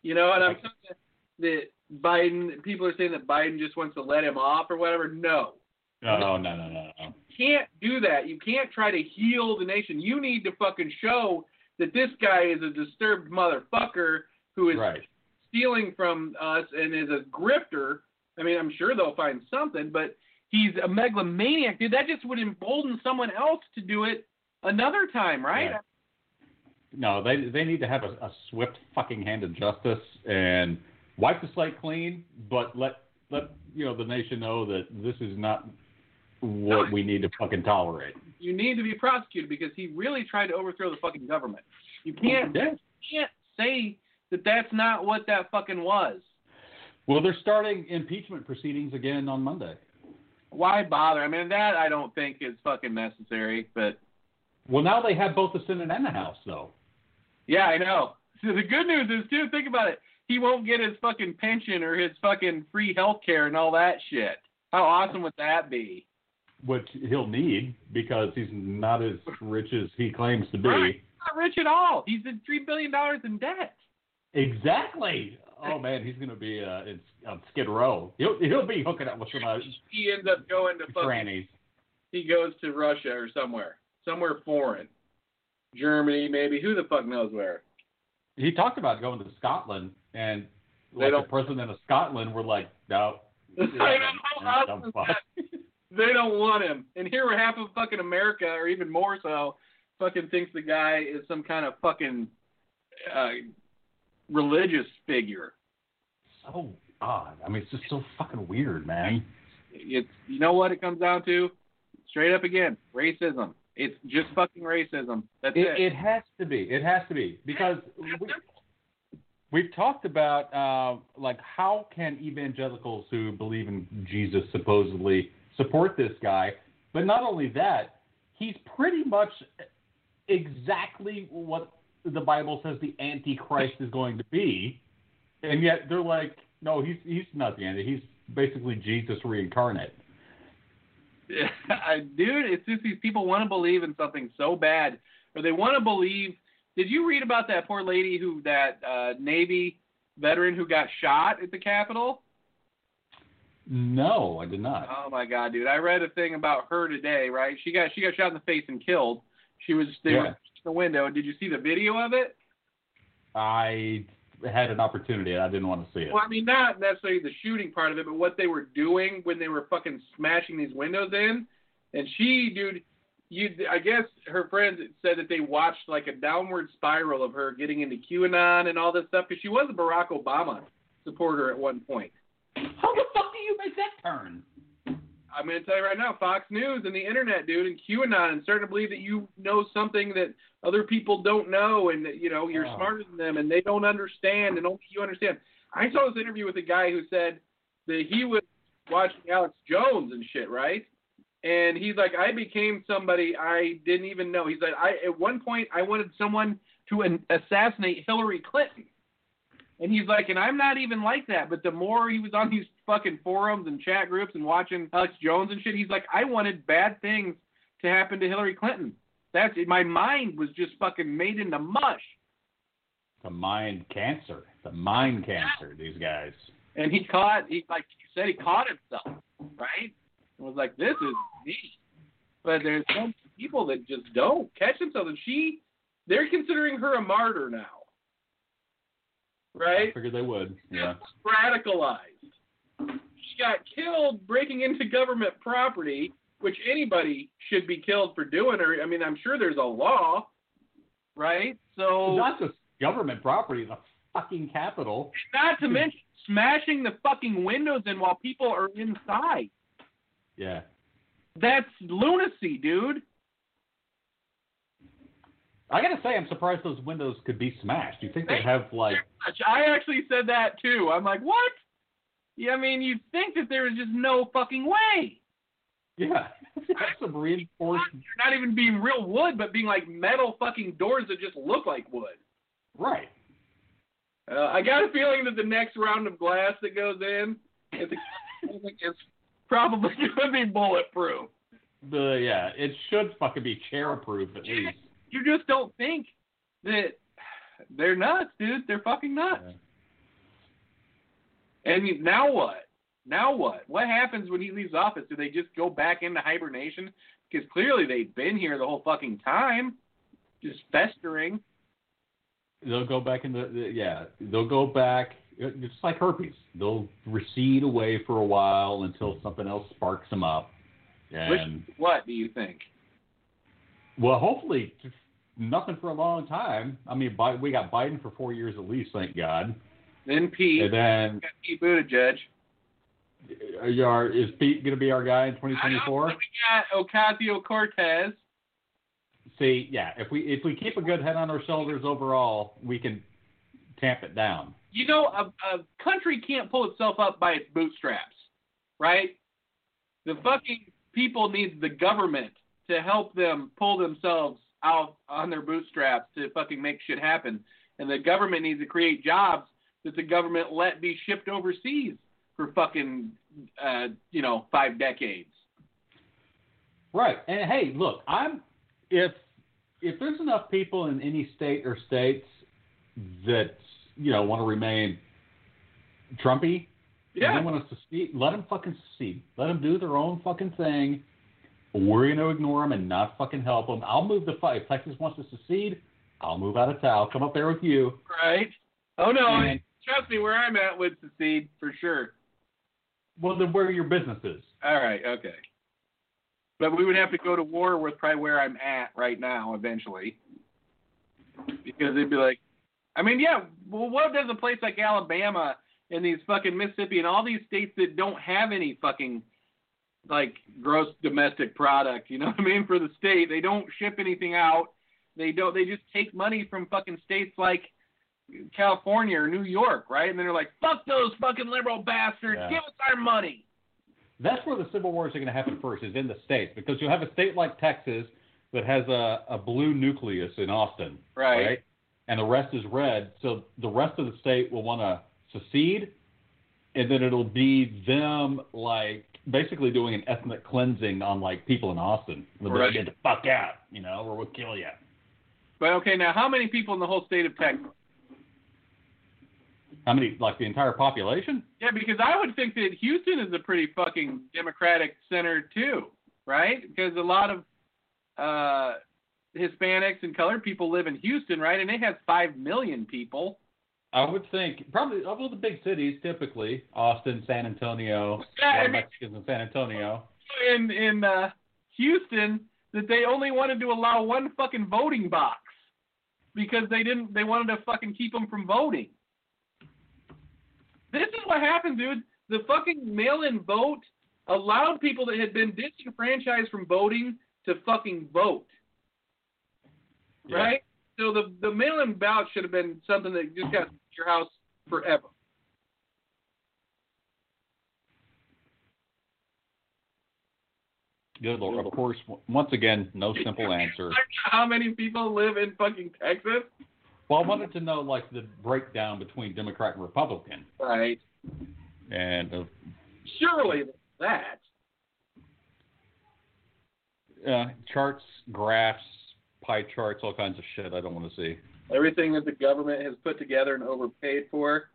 You know, and I'm you that Biden. People are saying that Biden just wants to let him off or whatever. No, No, no, no, no, no. no. can't do that. You can't try to heal the nation. You need to fucking show that this guy is a disturbed motherfucker who is Right. stealing from us and is a grifter. I mean, I'm sure they'll find something, but he's a megalomaniac, dude. That just would embolden someone else to do it another time, right? Yeah. No, they they need to have a, a swift fucking hand of justice and wipe the slate clean, but let let you know the nation know that this is not what we need to fucking tolerate. You need to be prosecuted because he really tried to overthrow the fucking government. You can't Yeah. can't say that that's not what that fucking was. Well, they're starting impeachment proceedings again on Monday. Why bother? I mean, that I don't think is fucking necessary. But Well, now they have both the Senate and the House, though. yeah, I know. So the good news is too. Think about it. He won't get his fucking pension or his fucking free health care and all that shit. How awesome would that be? which he'll need because he's not as rich as he claims to be. Right. He's not rich at all. He's in three billion dollars in debt. Exactly. Oh man, he's gonna be uh, in, on Skid Row. He'll he'll be hooking up with some uh, He ends up going to fucking. He goes to Russia or somewhere, somewhere foreign, Germany maybe. Who the fuck knows where? He talked about going to Scotland, and They like the don't- president of Scotland were like, "No, I know. How awesome is that? They don't want him. And here half of fucking America, or even more so, fucking thinks the guy is some kind of fucking uh, religious figure. so odd. I mean, it's just so fucking weird, man. It's you know what it comes down to? Straight up again, racism. It's just fucking racism. That's it. It, it has to be. It has to be because we, we've talked about uh, like how can evangelicals who believe in Jesus supposedly support this guy, but not only that, he's pretty much exactly what the Bible says the Antichrist is going to be, and yet they're like, no, he's he's not the Antichrist. He's basically Jesus reincarnate. I- Dude, it's just these people want to believe in something so bad, or they want to believe. Did you read about that poor lady who, that uh, Navy veteran who got shot at the Capitol? No, I did not. Oh my God, dude! I read a thing about her today. Right? She got she got shot in the face and killed. She was they Yeah. in the window. Did you see the video of it? I had an opportunity. And I didn't want to see it. Well, I mean, not necessarily the shooting part of it, but what they were doing when they were fucking smashing these windows in. And she, dude, you, I guess her friends said that they watched like a downward spiral of her getting into QAnon and all this stuff because she was a Barack Obama supporter at one point. How the fuck do you make that turn? I'm going to tell you right now, Fox News and the internet, dude, and QAnon, and starting to believe that you know something that other people don't know, and that you know you're Oh. smarter than them, and they don't understand, and only you understand. I saw this interview with a guy who said that he was watching Alex Jones and shit, right? And he's like, I became somebody I didn't even know. He's like, I at one point I wanted someone to assassinate Hillary Clinton. And he's like, and I'm not even like that. But the more he was on these fucking forums and chat groups and watching Alex Jones and shit, he's like, I wanted bad things to happen to Hillary Clinton. That's it. My mind was just fucking made into mush. The mind cancer. The mind cancer. These guys. And he caught, he like he said, he caught himself, right? And was like, this is me. But there's some people that just don't catch themselves. And she, they're considering her a martyr now, I right? figured they would. Yeah. radicalized. She got killed breaking into government property, which anybody should be killed for doing. Or I mean, I'm sure there's a law, right? So Not just government property, the fucking capital. not to mention smashing the fucking windows in while people are inside. Yeah. That's lunacy, dude. I gotta say, I'm surprised those windows could be smashed. You think they'd have like, I actually said that too. I'm like, what? Yeah, I mean, you'd think that there was just no fucking way. yeah, some reinforced. You're not even being real wood, but being like metal fucking doors that just look like wood. Right. Uh, I got a feeling that the next round of glass that goes in is, is probably going to be bulletproof. The yeah, it should fucking be chair proof at least. You just don't think that they're nuts, dude. They're fucking nuts. And now what? Now what? What happens when he leaves office? Do they just go back into hibernation? Because clearly they've been here the whole fucking time, just festering. They'll go back into the, yeah. They'll go back. It's like herpes. They'll recede away for a while until something else sparks them up. And Which, what do you think? Well, hopefully nothing for a long time. I mean, we got Biden for four years at least, thank God. Then Pete, And then got Pete Buttigieg. are- is Pete going to be our guy in 2024? We got Ocasio Cortez. See, yeah, if we if we keep a good head on our shoulders overall, we can tamp it down. You know, a, a country can't pull itself up by its bootstraps, right? The fucking people need the government to help them pull themselves out on their bootstraps to fucking make shit happen. And the government needs to create jobs that the government let be shipped overseas for fucking, uh, you know, five decades. Right. And hey, look, I'm if if there's enough people in any state or states that you know want to remain Trumpy, Yeah. they want to secede, let them fucking secede. Let them do their own fucking thing. We're going to ignore them and not fucking help them. I'll move the fight. If Texas wants to secede, I'll move out of town. I'll come up there with you. Right? Oh, no. And- Trust me, where I'm at would secede for sure. Well, then where are your business is. All right, okay. But we would have to go to war with probably where I'm at right now eventually. Because they'd be like, I mean, yeah, well, what does a place like Alabama and these fucking Mississippi and all these states that don't have any fucking like gross domestic product, you know what I mean, for the state. They don't ship anything out. They don't they just take money from fucking states like California or New York, right? And then they're like, Fuck those fucking liberal bastards, Yeah. give us our money. That's where the civil wars are going to happen first, is in the states, because you'll have a state like Texas that has a, a blue nucleus in Austin, Right. And the rest is red. So the rest of the state will want to secede, and then it'll be them like basically doing an ethnic cleansing on like people in Austin. Like, Right. get the fuck out, you know, or we'll kill you. But okay, now how many people in the whole state of Texas? How many? Like the entire population? Yeah, because I would think that Houston is a pretty fucking democratic center too, right? Because a lot of uh, Hispanics and colored people live in Houston, right? And it has five million people. I would think probably of all the big cities, typically Austin, San Antonio, Yeah, a lot I of mean- Mexicans in San Antonio. In in uh, Houston, that they only wanted to allow one fucking voting box because they didn't they wanted to fucking keep them from voting. This is what happened, dude. The fucking mail-in vote allowed people that had been disenfranchised from voting to fucking vote. Yeah. Right? So the the mail-in ballot should have been something that just got to your house forever. Good Lord. Of course, once again, no simple answer. How many people live in fucking Texas? Well, I wanted to know like the breakdown between Democrat and Republican, Right. and uh, Surely that. uh, charts, graphs, pie charts, all kinds of shit. I don't want to see. Everything that the government has put together and overpaid for.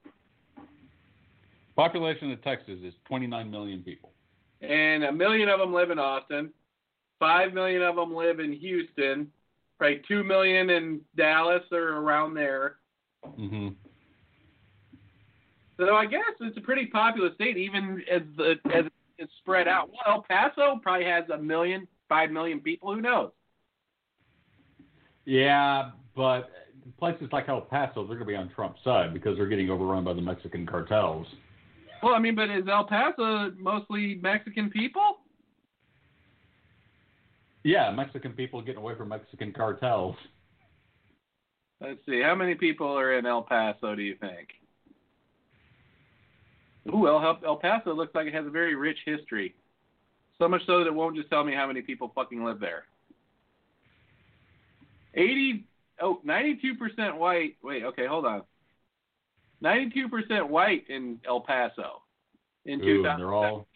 Population of Texas is 29 million people. And a million of them live in Austin. Five million of them live in Houston. Probably two million in Dallas or around there. hmm So I guess it's a pretty populous state, even as the as it's spread out. Well, El Paso probably has a million, five million people. Who knows? Yeah, but places like El Paso, they're going to be on Trump's side because they're getting overrun by the Mexican cartels. Well, I mean, but is El Paso mostly Mexican people? Yeah, Mexican people getting away from Mexican cartels. Let's see. How many people are in El Paso, do you think? Ooh, El, El Paso looks like it has a very rich history. So much so that it won't just tell me how many people fucking live there. 80, oh, 92% white. Wait, okay, hold on. 92% white in El Paso in Ooh, 2000. they're all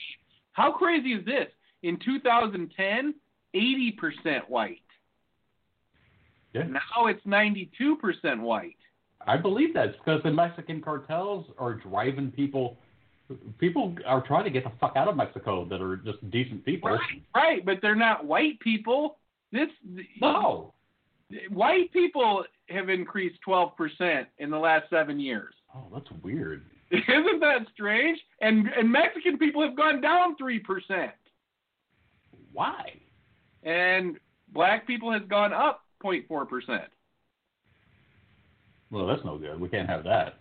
How crazy is this? In 2010, 80% white. Yeah. Now it's 92% white. I believe that's because the Mexican cartels are driving people. People are trying to get the fuck out of Mexico that are just decent people. Right, right, but they're not white people. This No. White people have increased 12% in the last 7 years. Oh, that's weird. Isn't that strange? And and Mexican people have gone down 3%. Why? And black people has gone up 0.4%. Well, that's no good. We can't have that.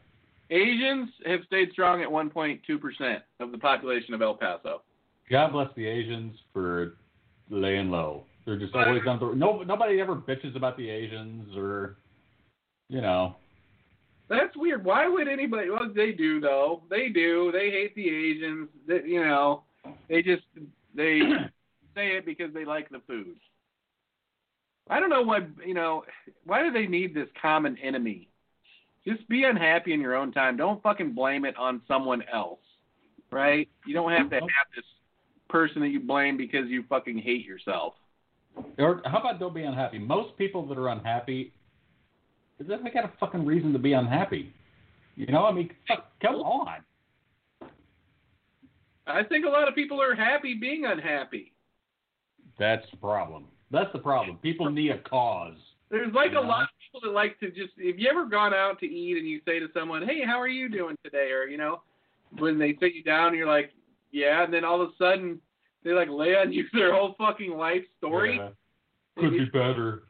Asians have stayed strong at 1.2% of the population of El Paso. God bless the Asians for laying low. They're just always on the no. Nobody ever bitches about the Asians or, you know. That's weird. Why would anybody? Well, they do though. They do. They hate the Asians. They, you know, they just they say it because they like the food. I don't know what you know. Why do they need this common enemy? Just be unhappy in your own time. Don't fucking blame it on someone else, right? You don't have to have this person that you blame because you fucking hate yourself. Or how about don't be unhappy? Most people that are unhappy, they got a fucking reason to be unhappy. You know, I mean, fuck, come on. I think a lot of people are happy being unhappy. That's the problem. That's the problem. People need a cause. There's like Yeah. a lot of people that like to just. If you ever gone out to eat and you say to someone, "Hey, how are you doing today?" or you know, when they sit you down, you're like, "Yeah," and then all of a sudden they like lay on you their whole fucking life story. Yeah. Could be better.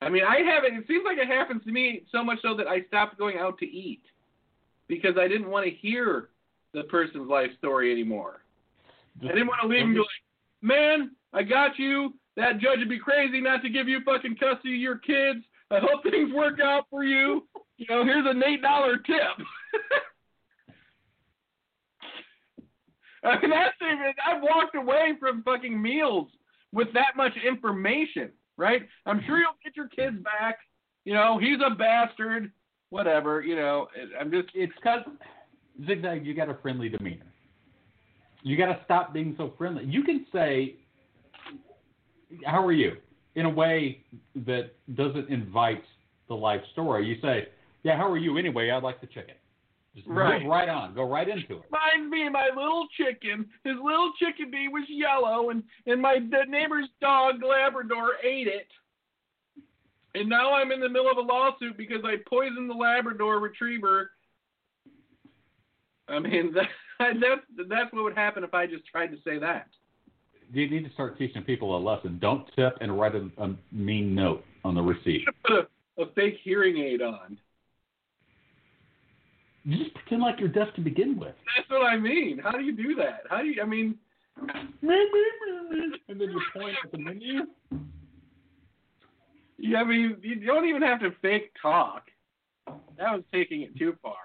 I mean, I haven't. It seems like it happens to me so much so that I stopped going out to eat because I didn't want to hear the person's life story anymore. I didn't want to leave and be like, man, I got you. That judge would be crazy not to give you fucking custody of your kids. I hope things work out for you. You know, here's an eight dollar tip. I mean, that's even. I've walked away from fucking meals with that much information, right? I'm sure you'll get your kids back. You know, he's a bastard. Whatever. You know, I'm just. It's because zigzag. You got a friendly demeanor. You got to stop being so friendly. You can say, "How are you?" in a way that doesn't invite the life story. You say, "Yeah, how are you anyway? I'd like the chicken." Just Right. right on. Go right into it. reminds me my little chicken. His little chickadee was yellow, and and my the neighbor's dog Labrador ate it. And now I'm in the middle of a lawsuit because I poisoned the Labrador Retriever. I mean that that's that's what would happen if I just tried to say that. you need to start teaching people a lesson. Don't tip and write a, a mean note on the receipt. Put a, a fake hearing aid on. You just pretend like you're deaf to begin with. That's what I mean. How do you do that? How do you? I mean, and then you point at the menu. yeah, I mean, you don't even have to fake talk. That was taking it too far.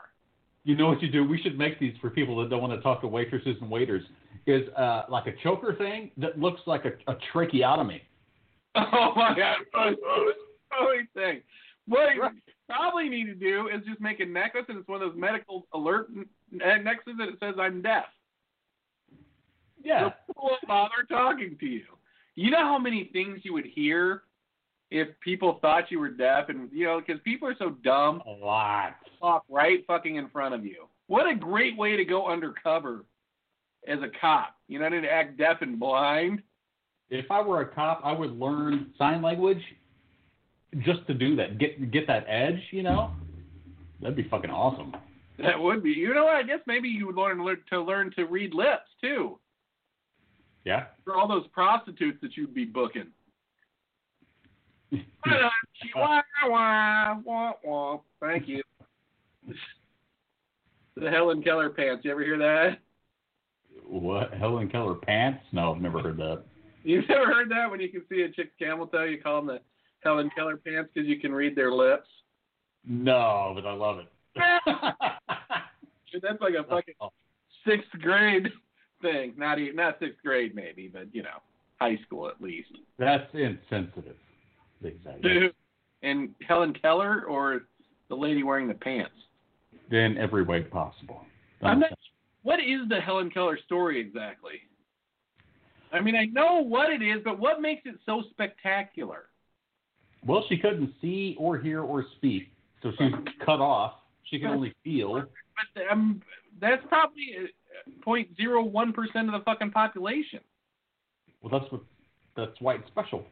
You know what you do? We should make these for people that don't want to talk to waitresses and waiters. Is uh, like a choker thing that looks like a, a tracheotomy. Oh my god! Funny thing. What you probably need to do is just make a necklace, and it's one of those medical alert n- uh, necklaces that it says "I'm deaf." Yeah. People won't bother talking to you. You know how many things you would hear if people thought you were deaf, and you know, because people are so dumb, A lot. talk right fucking in front of you. What a great way to go undercover as a cop. You know, to act deaf and blind. If I were a cop, I would learn sign language just to do that. Get get that edge, you know? That'd be fucking awesome. That would be. You know what? I guess maybe you would learn to learn to read lips too. Yeah. For all those prostitutes that you'd be booking. Thank you. The Helen Keller pants. You ever hear that? What? Helen Keller pants? No, I've never heard that. You've never heard that when you can see a chick camel toe, you call them the Helen Keller pants because you can read their lips. No, but I love it. Dude, that's like a fucking oh. sixth grade thing. Not even, not sixth grade maybe, but you know, high school at least. That's insensitive. Exactly. Dude. And Helen Keller or the lady wearing the pants? In every way possible. I'm not, what is the Helen Keller story exactly? I mean, I know what it is, but what makes it so spectacular? Well, she couldn't see or hear or speak, so she was cut off. She could only feel. But um, that's probably point zero one percent of the fucking population. Well, that's what. That's why it's special.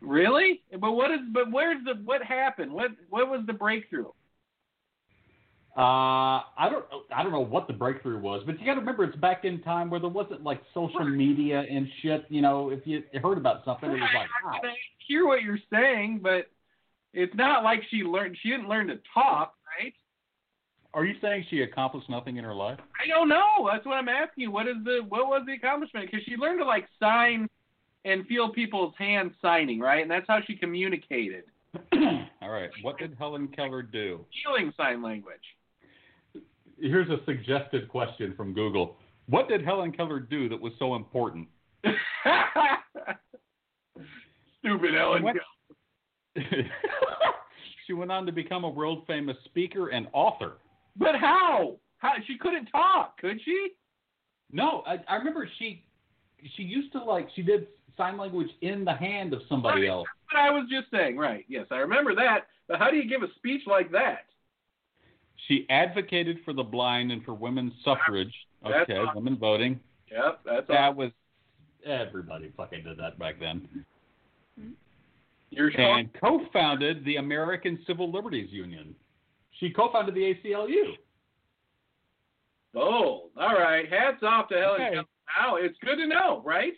Really? But what is? But where's the? What happened? What? What was the breakthrough? Uh, I don't. I don't know what the breakthrough was, but you got to remember it's back in time where there wasn't like social media and shit. You know, if you heard about something, it was like, wow. Hear what you're saying, but it's not like she learned. She didn't learn to talk, right? Are you saying she accomplished nothing in her life? I don't know. That's what I'm asking you. What is the? What was the accomplishment? Because she learned to like sign and feel people's hands signing, right? And that's how she communicated. All right. What did Helen Keller do? Healing sign language. Here's a suggested question from Google. What did Helen Keller do that was so important? Stupid What? Keller. she went on to become a world famous speaker and author. But how? How she couldn't talk, could she? No, I, I remember she she used to like she did sign language in the hand of somebody Right. else. But I was just saying, right? Yes, I remember that. But how do you give a speech like that? She advocated for the blind and for women's suffrage. That's Okay, awesome. women voting. Yep, that's all. That was everybody fucking did that back then. You're And co-founded the American Civil Liberties Union. She co-founded the ACLU. bold. All right. Hats off to Helen Okay. Wow, it's good to know, right?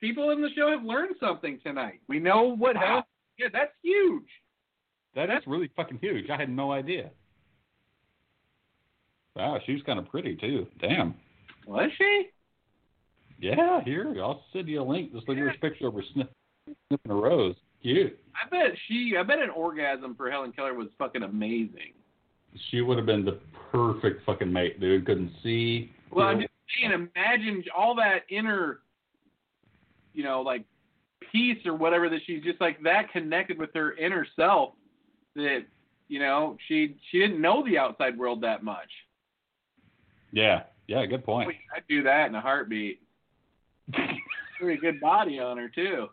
People in the show have learned something tonight. We know what Wow. Helen. Yeah, that's huge. That is really fucking huge. I had no idea. Wow, she was kind of pretty too. Damn. Was she? Yeah, here I'll send you a link. Just look at this picture of her sniffing a rose. Cute. I bet she. I bet an orgasm for Helen Keller was fucking amazing. She would have been the perfect fucking mate, dude. Couldn't see. Well, I'm just saying, imagine all that inner, you know, like peace or whatever that she's just like that connected with her inner self that, you know, she she didn't know the outside world that much. yeah, yeah. Good point. I'd do that in a heartbeat. Pretty good body on her too.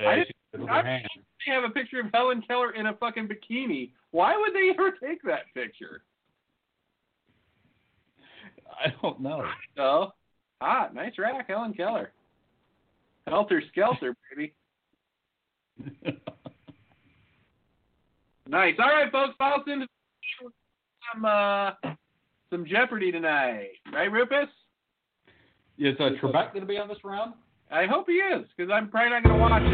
Yeah, I she didn't- I her hand. Have a picture of Helen Keller in a fucking bikini. Why would they ever take that picture? I don't know. So, hot, nice rack, Helen Keller. Helter skelter, baby. Nice. All right, folks, follow us into some uh, some Jeopardy tonight, right, Rufus? Is uh, Trebek going to be on this round? I hope he is, because I'm probably not going to watch it.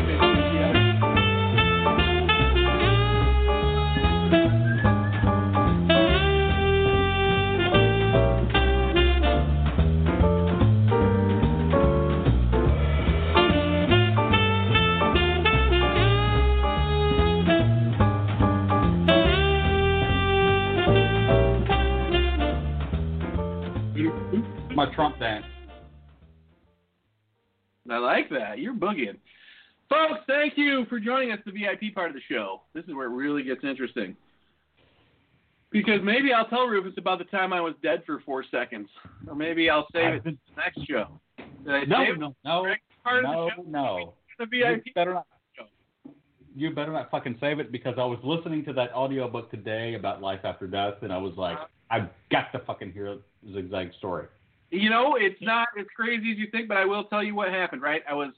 My Trump dance. I like that. You're boogieing. Folks, thank you for joining us, the VIP part of the show. This is where it really gets interesting. Because maybe I'll tell Rufus about the time I was dead for four seconds. Or maybe I'll save it for the next show. Did I No, save no, no, no, of the show? no. The You VIP better not. show. You better not fucking save it because I was listening to that audiobook today about life after death, and I was like, uh-huh. I've got to fucking hear Zig Zag's story. You know, it's not as crazy as you think, but I will tell you what happened, right? I was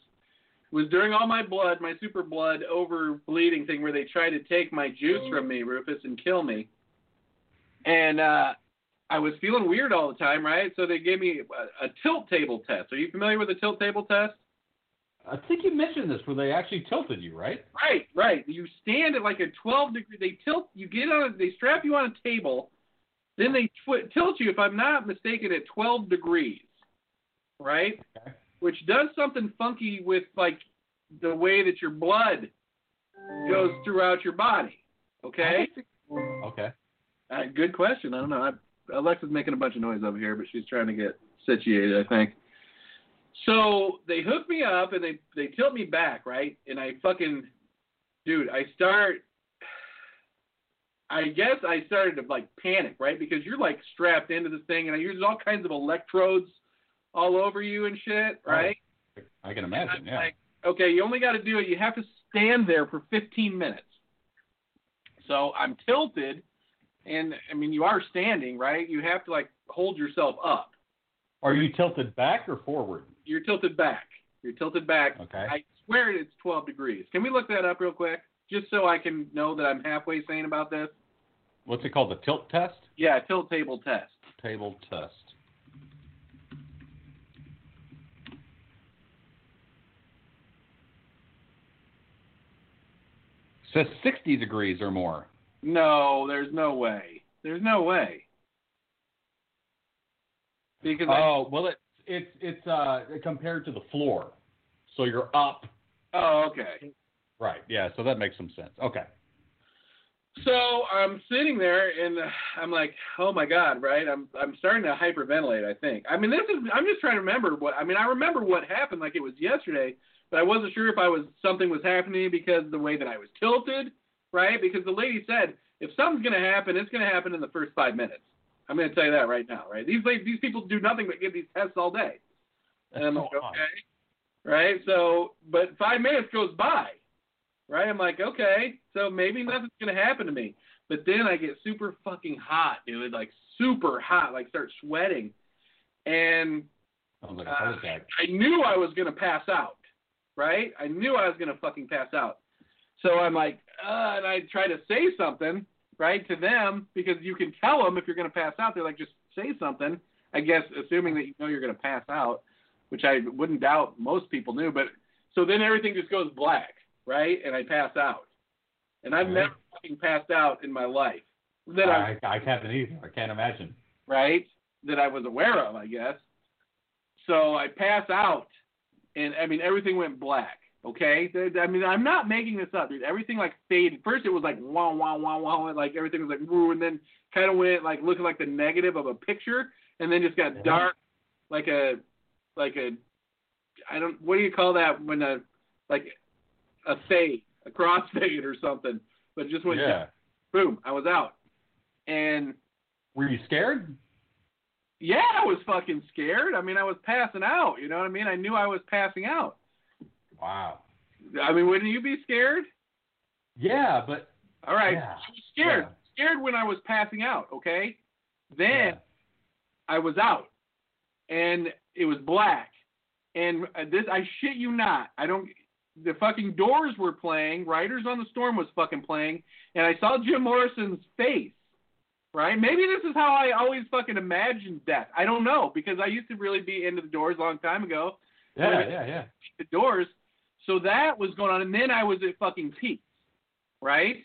was during all my blood, my super blood over bleeding thing where they tried to take my juice from me, Rufus, and kill me. And uh I was feeling weird all the time, right? So they gave me a, a tilt table test. Are you familiar with the tilt table test? I think you mentioned this where they actually tilted you, right? Right, right. You stand at like a 12 degree. They tilt. You get on. They strap you on a table. Then they tw- tilt you, if I'm not mistaken, at 12 degrees. Right. Okay. Which does something funky with like the way that your blood goes throughout your body. Okay. Okay. Uh, good question. I don't know. I, Alexa's making a bunch of noise over here, but she's trying to get situated, I think. So they hook me up and they they tilt me back, right? And I fucking, dude, I start. I guess I started to like panic, right? Because you're like strapped into this thing, and there's all kinds of electrodes all over you and shit, oh, right? I can imagine, yeah. like, okay, you only got to do it. You have to stand there for 15 minutes. So I'm tilted, and I mean, you are standing, right? You have to like hold yourself up. Are you tilted back or forward? You're tilted back. You're tilted back. Okay. I swear it's 12 degrees. Can we look that up real quick, just so I can know that I'm halfway sane about this? What's it called? The tilt test? Yeah, tilt table test. Table test. Says 60 degrees or more. No, there's no way. There's no way. Because I, Oh, well, it's it's it's uh compared to the floor, so you're up. oh, okay. Right. Yeah. So that makes some sense. Okay. So I'm sitting there and I'm like, oh my god, right? I'm I'm starting to hyperventilate. I think. I mean, this is. I'm just trying to remember what. I mean, I remember what happened like it was yesterday, but I wasn't sure if I was something was happening because the way that I was tilted, right? Because the lady said if something's gonna happen, it's gonna happen in the first five minutes. I'm gonna tell you that right now, right? These these people do nothing but give these tests all day. And I'm like, so odd. okay, right? So, but five minutes goes by, right? I'm like, okay, so maybe nothing's gonna happen to me. But then I get super fucking hot, dude, like super hot, like start sweating, and Sounds like a uh. I knew I was gonna pass out, right? I knew I was gonna fucking pass out. So I'm like, uh, and I try to say something, right, to them because you can tell them if you're gonna pass out. They're like, just say something. I guess assuming that you know you're gonna pass out, which I wouldn't doubt most people knew. But so then everything just goes black, right, and I pass out. And I've Right. never fucking passed out in my life that I I, I can't either. I can't imagine. right? That I was aware of, I guess. So I pass out, and I mean everything went black. Okay, I mean I'm not making this up, dude. Everything like faded. First it was like wow, wow, wow, wow, and, like everything was like woo, and then kind of went like looking like the negative of a picture, and then just got Yeah. dark, like a, like a, I don't, what do you call that when a, like a fade, a cross crossfade or something, but just went Yeah. boom, I was out, and Were you scared? yeah, I was fucking scared. I mean, I was passing out. You know what I mean? I knew I was passing out. Wow. I mean, wouldn't you be scared? Yeah, but All right, Yeah. I was scared. Yeah. Scared when I was passing out. Okay, then yeah. I was out, and it was black. And this, I shit you not, I don't. The fucking Doors were playing. Riders on the Storm was fucking playing, and I saw Jim Morrison's face. Right? Maybe this is how I always fucking imagined death. I don't know because I used to really be into the Doors a long time ago, Yeah, yeah, yeah. the doors. So that was going on, and then I was at fucking peace, right?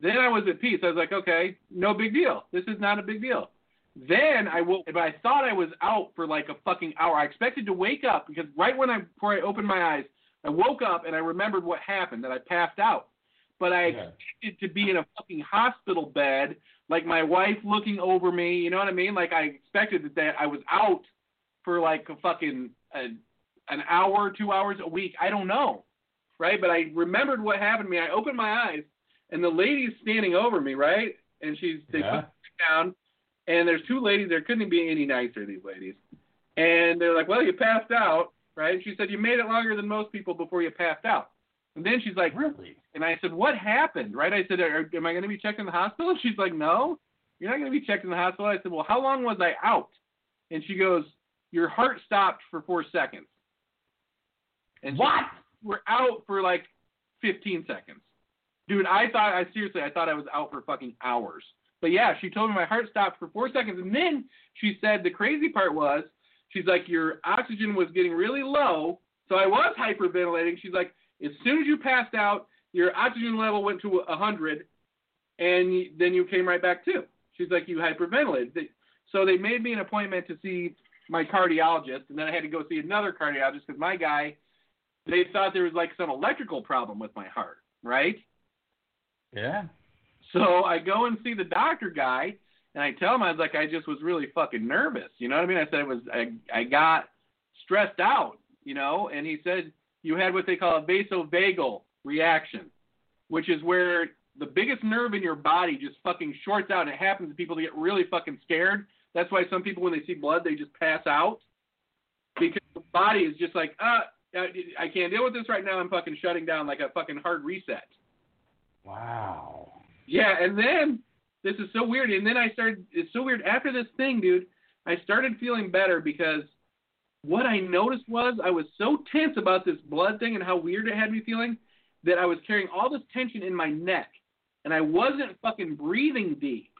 Then I was at peace. I was like, okay, no big deal. This is not a big deal. Then I woke, but I thought I was out for like a fucking hour. I expected to wake up because right when I before I opened my eyes, I woke up and I remembered what happened that I passed out. But I Yeah. expected to be in a fucking hospital bed, like my wife looking over me. You know what I mean? Like I expected that, that I was out for like a fucking a, an hour, two hours a week. I don't know, right? But I remembered what happened to me. I opened my eyes, and the lady's standing over me, right? And she's they Yeah. put me down, and there's two ladies. There couldn't be any nicer. These ladies, and they're like, "Well, you passed out, right?" She said, "You made it longer than most people before you passed out." And then she's like, Really? and I said, "What happened?" Right? I said, "Am I going to be checked in the hospital?" And she's like, "No, you're not going to be checked in the hospital." I said, "Well, how long was I out?" And she goes, "Your heart stopped for four seconds." And What? we're out for like 15 seconds. Dude, I thought, I seriously, I thought I was out for fucking hours. But yeah, she told me my heart stopped for four seconds. And then she said the crazy part was, she's like, your oxygen was getting really low. So I was hyperventilating. She's like, as soon as you passed out, your oxygen level went to 100, and then you came right back to. She's like, you hyperventilated. So they made me an appointment to see my cardiologist, and then I had to go see another cardiologist because my guy they thought there was like some electrical problem with my heart, right? Yeah. So I go and see the doctor guy, and I tell him I was like, I just was really fucking nervous. You know what I mean? I said it was I I got stressed out, you know, and he said you had what they call a vasovagal reaction, which is where the biggest nerve in your body just fucking shorts out. And it happens to people that get really fucking scared. That's why some people when they see blood they just pass out because the body is just like, uh, I I can't deal with this right now. I'm fucking shutting down like a fucking hard reset. Wow. Yeah, and then this is so weird. And then I started. It's so weird. After this thing, dude, I started feeling better because what I noticed was I was so tense about this blood thing and how weird it had me feeling that I was carrying all this tension in my neck, and I wasn't fucking breathing deep.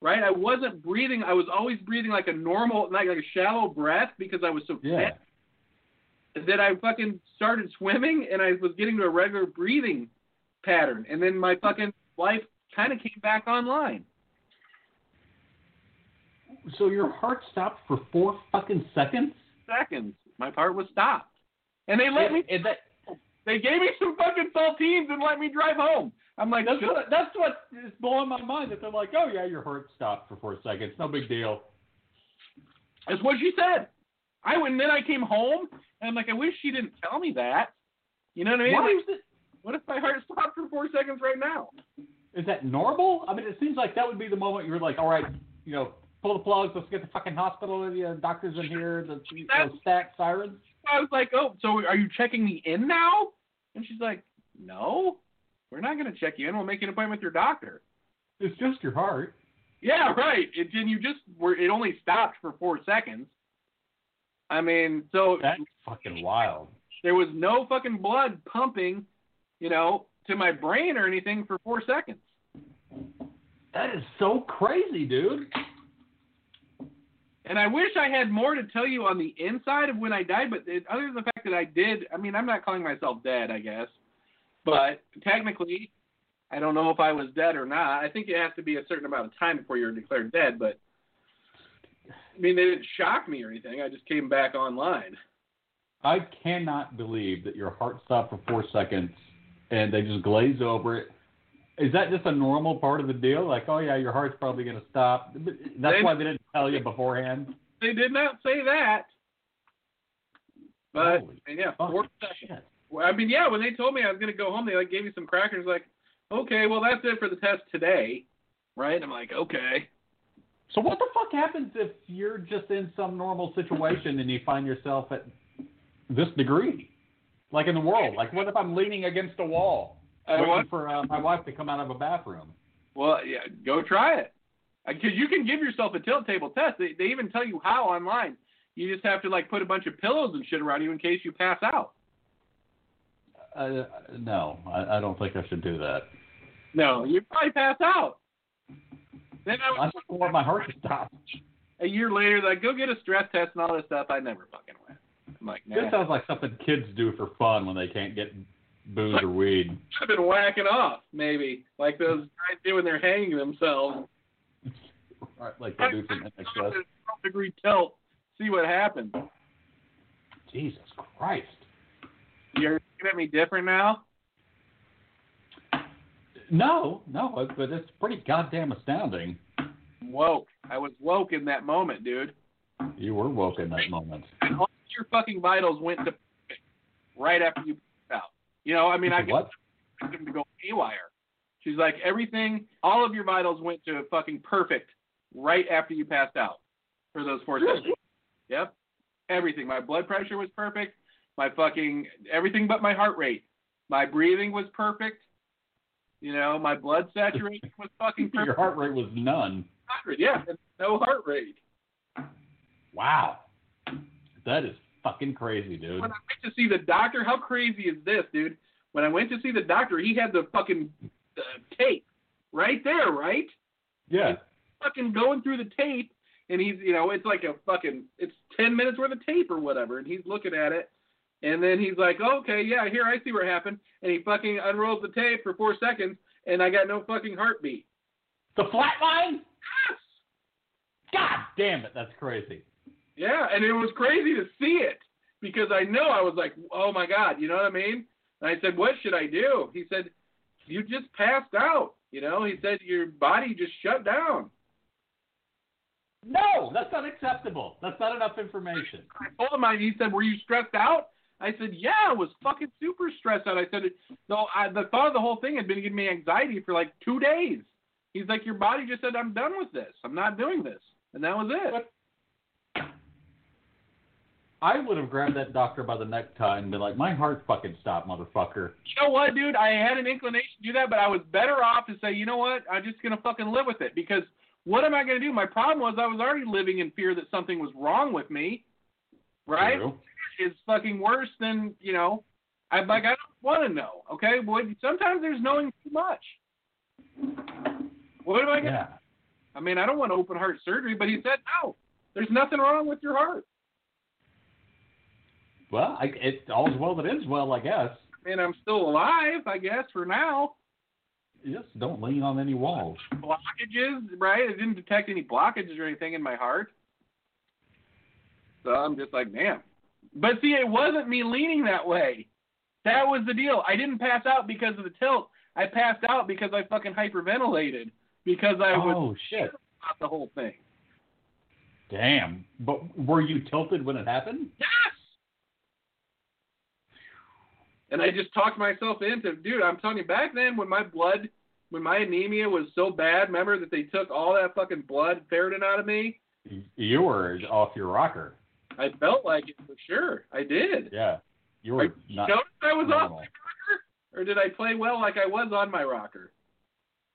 Right? I wasn't breathing. I was always breathing like a normal, like, like a shallow breath because I was so Yeah. tense that I fucking started swimming and I was getting to a regular breathing pattern. And then my fucking life kind of came back online. So your heart stopped for four fucking seconds? Seconds, my heart was stopped. And they let me, And that, they gave me some fucking saltines and let me drive home. I'm like, that's what that's what is blowing my mind. That they're like, oh yeah, your heart stopped for four seconds, no big deal. That's what she said. I went, and then I came home, and I'm like, I wish she didn't tell me that. You know what I mean? Like, what if my heart stopped for four seconds right now? Is that normal? I mean, it seems like that would be the moment you're like, all right, you know, pull the plugs, let's get the fucking hospital, Here the doctors in here, the you know, stack sirens. I was like, oh, so are you checking me in now? And she's like, no, we're not going to check you in. We'll make an appointment with your doctor. It's just your heart. Yeah, right. It and you just were. It only stopped for four seconds. I mean, so That's fucking wild. there was no fucking blood pumping, you know, to my brain or anything for four seconds. That is so crazy, dude. And I wish I had more to tell you on the inside of when I died, but other than the fact that I did, I mean, I'm not calling myself dead, I guess, but technically, I don't know if I was dead or not. I think it has to be a certain amount of time before you're declared dead, but I mean, they didn't shock me or anything. I just came back online. I cannot believe that your heart stopped for four seconds and they just glaze over it. Is that just a normal part of the deal? Like, oh yeah, your heart's probably going to stop. That's They- why they didn't tell you beforehand. They did not say that, but yeah, four. Well, I mean, yeah, when they told me I was going to go home, they like gave me some crackers. Like, okay, well that's it for the test today, right? I'm like, okay. So what the fuck happens if you're just in some normal situation and you find yourself at this degree, like in the world? Like, what if I'm leaning against a wall, I waiting want, for uh, my wife to come out of a bathroom? well, yeah, go try it because you can give yourself a tilt table test. They they even tell you how online. You just have to like put a bunch of pillows and shit around you in case you pass out. Uh, no, I, I don't think I should do that. No, you probably pass out. Then I I just want my heart to stop. a year later, like go get a stress test and all this stuff. I never fucking went. Like, This nah. sounds like something kids do for fun when they can't get booze or weed. I've been whacking off, maybe like those guys do when they're hanging themselves. Right, like they do from INXS. 12 degree tilt. See what happens. Jesus Christ. You're looking at me different now. No, no, but it's pretty goddamn astounding. Woke. I was woke in that moment, dude. You were woke in that moment. And all your fucking vitals went to perfect right after you passed out. You know, I mean, I what? expect them to go haywire. She's like, everything, all of your vitals went to fucking perfect right after you passed out for those four seconds. Yep. Everything. My blood pressure was perfect. My fucking, everything but my heart rate. My breathing was perfect. You know, my blood saturation was fucking perfect. Your heart rate was none. Yeah, no heart rate. Wow. That is fucking crazy, dude. when I went to see the doctor, how crazy is this, dude? When I went to see the doctor, he had the fucking uh, tape right there, right? Yeah. Fucking going through the tape, and he's, you know, it's like a fucking, it's 10 minutes worth of tape or whatever, and he's looking at it, and then he's like, oh, okay, yeah, here, I see what happened, and he fucking unrolls the tape for four seconds, and I got no fucking heartbeat. The flat line? God damn it, that's crazy. Yeah, and it was crazy to see it because I know I was like, oh my god, you know what I mean? And I said, what should I do? He said, you just passed out. You know, he said your body just shut down. No, that's not acceptable. That's not enough information. I told him, I, he said, were you stressed out? I said, yeah, I was fucking super stressed out. I said, no, I, the thought of the whole thing had been giving me anxiety for like two days. He's like, your body just said, I'm done with this. I'm not doing this. And that was it. I would have grabbed that doctor by the necktie and been like, my heart fucking stopped, motherfucker. you know what, dude? I had an inclination to do that, but I was better off to say, you know what? I'm just gonna fucking live with it because what am I gonna do? My problem was I was already living in fear that something was wrong with me. Right? True. Is fucking worse than you know. I'm like I don't want to know. Okay, boy. Sometimes there's knowing too much. What am I gonna? Yeah. I mean, I don't want open heart surgery, but he said no. There's nothing wrong with your heart. Well, I, it all's well that ends well, I guess. And I'm still alive, I guess, for now. Just don't lean on any walls. blockages, right? It didn't detect any blockages or anything in my heart. So I'm just like, damn. But see, it wasn't me leaning that way. That was the deal. I didn't pass out because of the tilt. I passed out because I fucking hyperventilated because I was Oh shit! about the whole thing. Damn. But were you tilted when it happened? Yes. And I just talked myself into, dude. I'm telling you, back then when my blood, when my anemia was so bad, remember that they took all that fucking blood ferritin out of me. You were off your rocker. I felt like it for sure. I did. Yeah. You were you not. notice I was off normal. my rocker, or did I play well like I was on my rocker?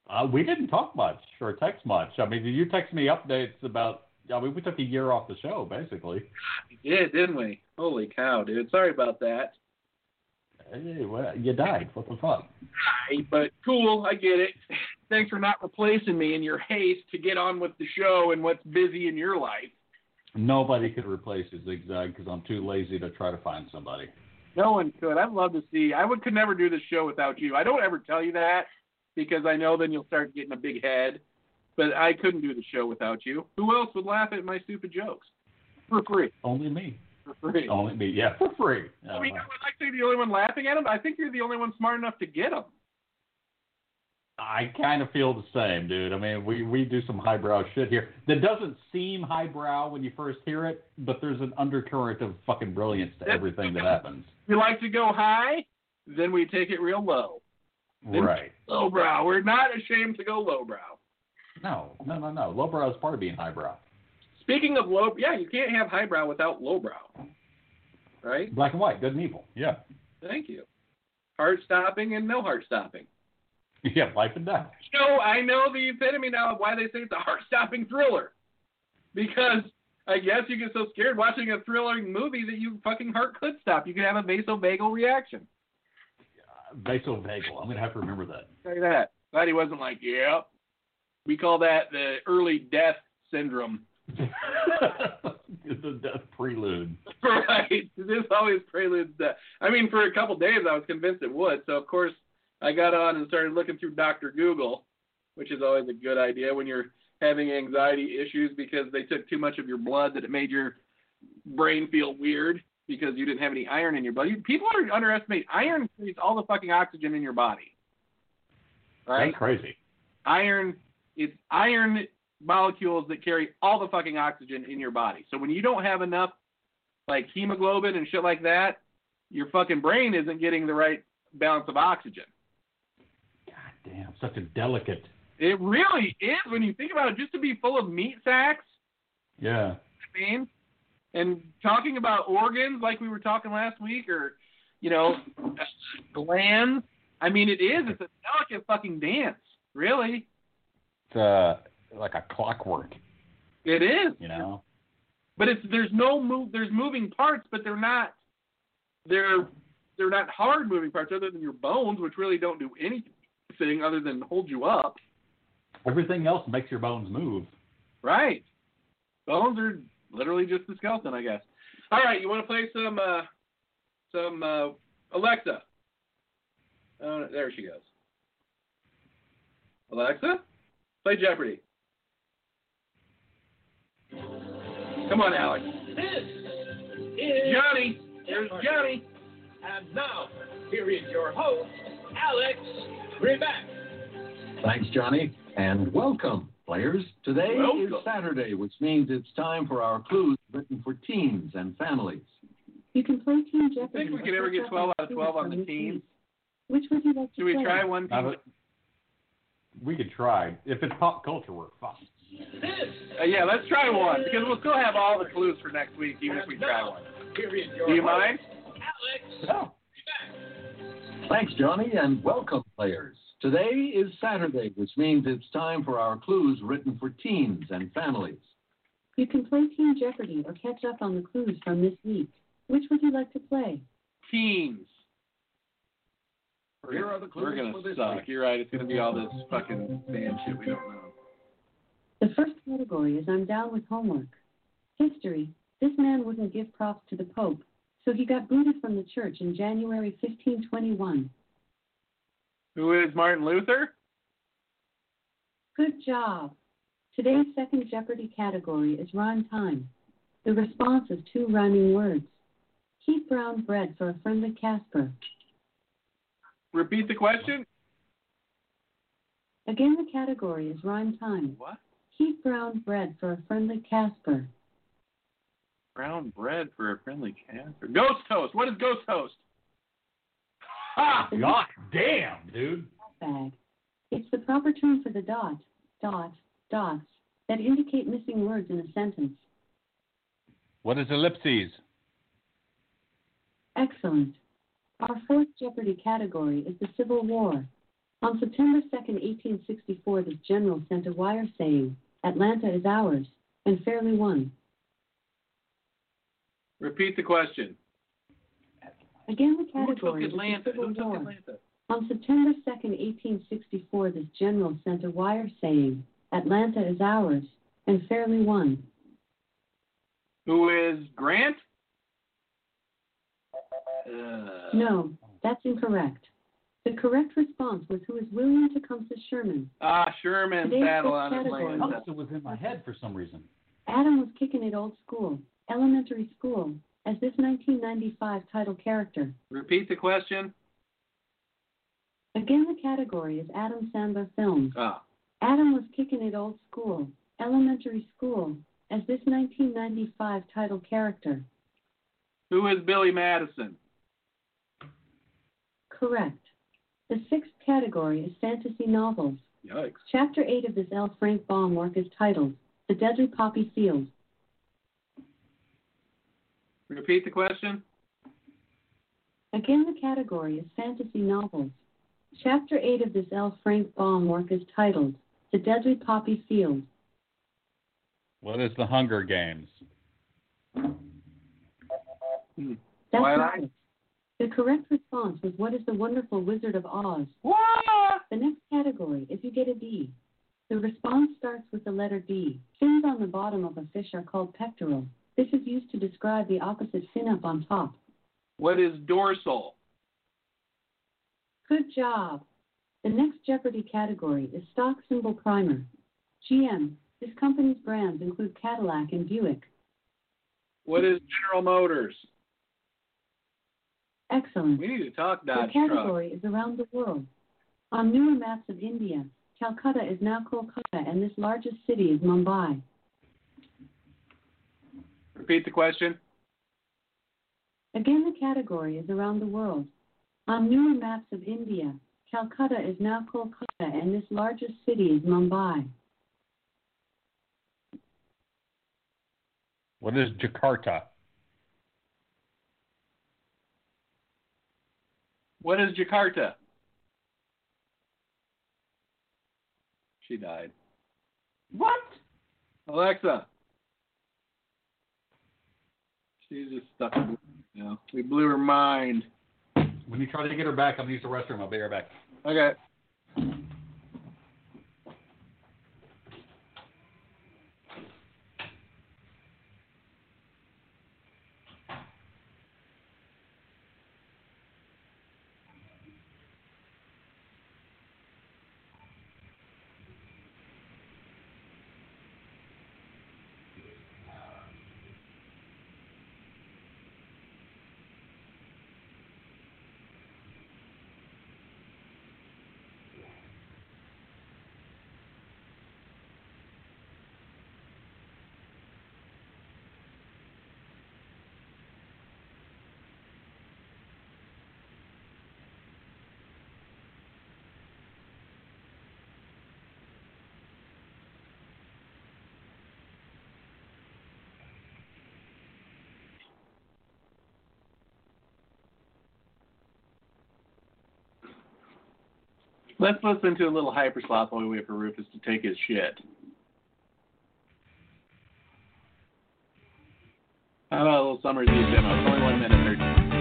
Uh, we didn't talk much or text much. I mean, did you text me updates about. I mean, we took a year off the show, basically. We did, didn't we? Holy cow, dude! Sorry about that. Hey, well, you died. What the fuck? Hey, but cool, I get it. Thanks for not replacing me in your haste to get on with the show and what's busy in your life. Nobody could replace a zigzag because I'm too lazy to try to find somebody. No one could. I'd love to see. I would could never do this show without you. I don't ever tell you that because I know then you'll start getting a big head. But I couldn't do the show without you. Who else would laugh at my stupid jokes for free? Only me. For free. Only me. Yeah, for free. I mean, uh-huh. would I say the only one laughing at them? I think you're the only one smart enough to get them. I kind of feel the same, dude. I mean, we we do some highbrow shit here that doesn't seem highbrow when you first hear it, but there's an undercurrent of fucking brilliance to everything that happens. We like to go high, then we take it real low. Right. Lowbrow. We're not ashamed to go lowbrow. No, no, no, no. Lowbrow is part of being highbrow. Speaking of low, yeah, you can't have highbrow without lowbrow. Right? Black and white, good and evil. Yeah. Thank you. Heart stopping and no heart stopping. Yeah, life and death. You know, I know the epitome now of why they say it's a heart stopping thriller. Because I guess you get so scared watching a thrilling movie that you fucking heart could stop. You could have a vasovagal reaction. Vasovagal. I'm going to have to remember that. Say that. Glad he wasn't like, yep. We call that the early death syndrome. The death prelude. right. This always preludes that. I mean, for a couple days, I was convinced it would. So of course, I got on and started looking through Doctor Google, which is always a good idea when you're having anxiety issues because they took too much of your blood that it made your brain feel weird because you didn't have any iron in your blood. People are underestimate iron creates all the fucking oxygen in your body. Right? That's crazy. iron it's iron molecules that carry all the fucking oxygen in your body. So when you don't have enough like hemoglobin and shit like that, your fucking brain isn't getting the right balance of oxygen. God damn, such a delicate. It really is when you think about it. Just to be full of meat sacks, Yeah. I mean, and talking about organs like we were talking last week, or you know, glands. I mean, it is. It's a delicate fucking dance, really. It's uh, like a clockwork, It is. you know. But it's there's no move. There's moving parts, but they're not. They're they're not hard moving parts other than your bones, which really don't do anything other than hold you up. Everything else makes your bones move. Right. Bones are literally just the skeleton, I guess. All right, you want to play some uh, some uh, Alexa? Uh, there she goes. Alexa, play Jeopardy. Come on, Alex. This is Johnny. There's Johnny. And now, here is your host, Alex Trebek. Thanks, Johnny, and welcome, players. Today Welcome. is Saturday, which means it's time for our clues written for teens and families. You can play Team Jeopardy. Think we or could ever get 12 out of 12 on the this teens? Which would you like to Should we play? try one? Now team? We could try. If it's pop culture, we're fine. This Uh, yeah, let's try one because we'll still have all the clues for next week, even if we try one. here is your Do you mind? Alex No. Thanks, Johnny, and welcome, players. Today is Saturday, which means it's time for our clues written for teens and families. You can play Team Jeopardy or catch up on the clues from this week. Which would you like to play? Teens. Here are the clues We're gonna suck. week. You're right. It's gonna be all this fucking band shit we don't know. The first category is I'm down with homework. History. This man wouldn't give props to the Pope, so he got booted from the church in January 1521. Who is Martin Luther? Good job. Today's second Jeopardy category is rhyme time. The response is two rhyming words. Keep brown bread for a friendly Casper. Repeat the question. Again, the category is rhyme time. What? Heat brown bread for a friendly Casper. Brown bread for a friendly Casper. Ghost toast. What is ghost toast? Ha! God damn, dude. Bag. It's the proper term for the dot, dot, dots that indicate missing words in a sentence. What is ellipses? Excellent. Our fourth Jeopardy category is the Civil War. On September 2nd, 1864, the general sent a wire saying, Atlanta is ours, and fairly won. Repeat the question. Again, the Who took category Atlanta? Civil Who took War. Atlanta? On September 2nd, 1864, this general sent a wire saying, Atlanta is ours, and fairly won. Who is Grant? Uh, No, that's incorrect. The correct response was who is William Tecumseh Sherman. Ah, Sherman Today's battle on category. Atlanta. Alexa was in my head for some reason. Adam was kicking it old school, elementary school, as this 1995 title character. Repeat the question. Again, the category is Adam Sandler films. Ah, Adam was kicking it old school, elementary school, as this 1995 title character. who is Billy Madison? Correct. The sixth category is fantasy novels. Yikes. Chapter 8 of this L. Frank Baum work is titled The Deadly Poppy Field. Repeat the question. Again, the category is fantasy novels. Chapter 8 of this L. Frank Baum work is titled The Deadly Poppy Field. What is the Hunger Games? Hmm. That's Twilight? right. The correct response was What is the Wonderful Wizard of Oz? What? The next category is you get a D. The response starts with the letter D. Fins on the bottom of a fish are called pectoral. This is used to describe the opposite fin up on top. What is dorsal? Good job. The next Jeopardy category is stock symbol primer. GM. This company's brands include Cadillac and Buick. What is General Motors? Excellent. We need to talk The Dodge truck. category is around the world. On newer maps of India, Calcutta is now Kolkata and this largest city is Mumbai. Repeat the question. Again, the category is around the world. On newer maps of India, Calcutta is now Kolkata and this largest city is Mumbai. What is Jakarta? What is Jakarta? She died. What? Alexa. She's just stuck. You know, we blew her mind. When you try to get her back, I'm gonna use the restroom. I'll be right back. Okay. Let's listen to a little hypersloth while we wait for Rufus to take his shit. How about a little Summer's Eve demo? It's only one minute 13.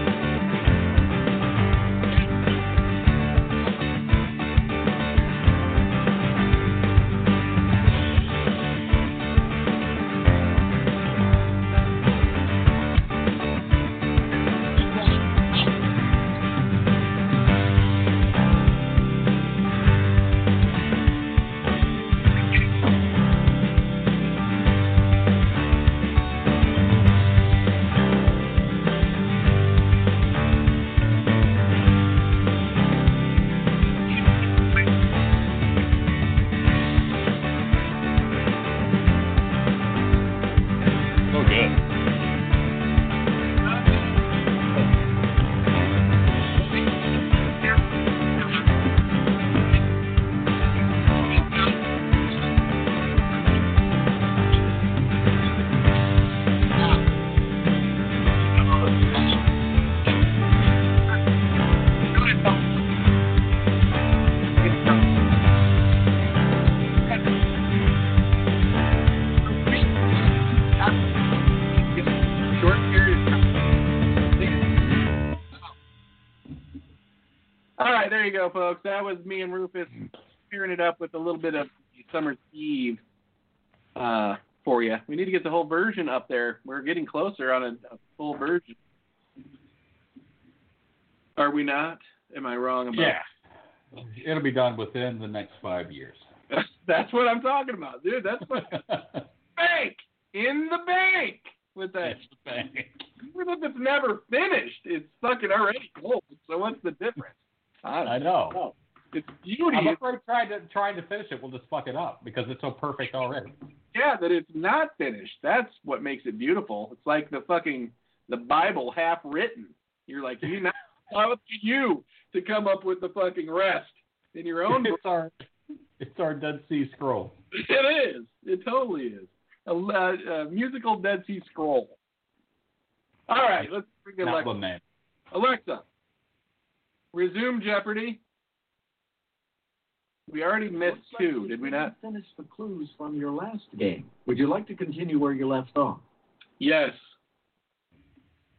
Right, there you go, folks. That was me and Rufus pairing it up with a little bit of Summer's Eve uh, for you. We need to get the whole version up there. We're getting closer on a, a full version. Are we not? Am I wrong about Yeah. It'll be done within the next five years. That's what I'm talking about, dude. That's what bank in the bank with that. That's the thing. Even if it's never finished, it's fucking already gold. So what's the difference? I I know. It's beauty. I'm afraid trying to trying to finish it will just fuck it up because it's so perfect already. Yeah, that it's not finished. That's what makes it beautiful. It's like the fucking the Bible half written. You're like, you not how up to you to come up with the fucking rest in your own. It's our it's our Dead Sea Scroll. It is. It totally is. A, a, a uh, musical Dead Sea Scroll. All right, let's bring Not Alexa. the name. Alexa, resume Jeopardy. We already missed like two, did we didn't? Finish the clues from your last game. Would you like to continue where you left off? Yes.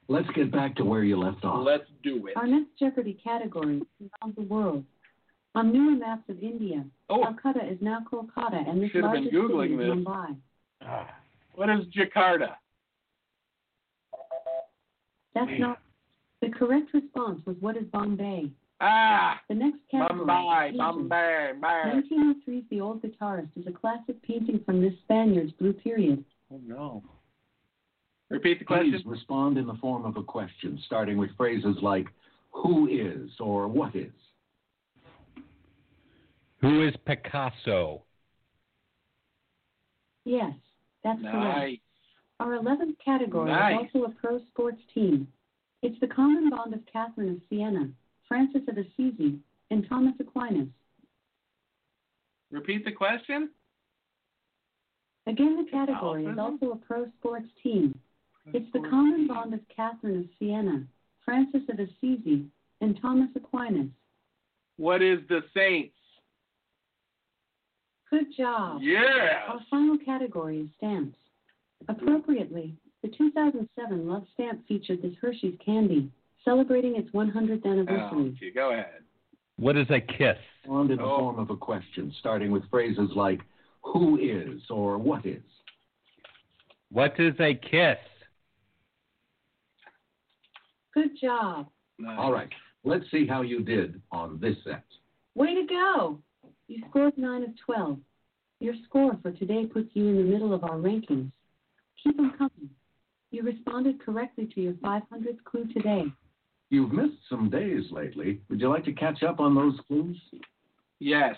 Let's get back to where you left off. Let's do it. Our next Jeopardy category is around the world. On newer maps of India, Oh, Calcutta is now Kolkata and this Should have been largest city Googling is this. Mumbai. What is Jakarta? That's Yeah. not. The correct response was what is Bombay? Ah, The next category. Bombay, is. Bombay, Bombay. 1903's The Old Guitarist is a classic painting from this Spaniard's blue period. Oh no. Repeat the question. Please question. respond in the form of a question, starting with phrases like who is or what is. Who is Picasso? Yes, that's correct. Nice. Our 11th category Nice. is also a pro sports team. It's the common bond of Catherine of Siena, Francis of Assisi, and Thomas Aquinas. Repeat the question. Again, the category is also a pro sports team. It's the common bond of Catherine of Siena, Francis of Assisi, and Thomas Aquinas. What is the Saints? Good job. Yeah. Our final category is stamps. Appropriately, the 2007 Love Stamp featured this Hershey's candy, celebrating its 100th Oh, anniversary. gee, go ahead. What is a kiss? Respond in the Oh. form of a question, starting with phrases like who is or what is. What is a kiss? Good job. Nice. All right, let's see how you did on this set. Way to go! You scored 9 of 12. Your score for today puts you in the middle of our rankings. Keep them coming. You responded correctly to your 500th clue today. You've missed some days lately. Would you like to catch up on those clues? Yes.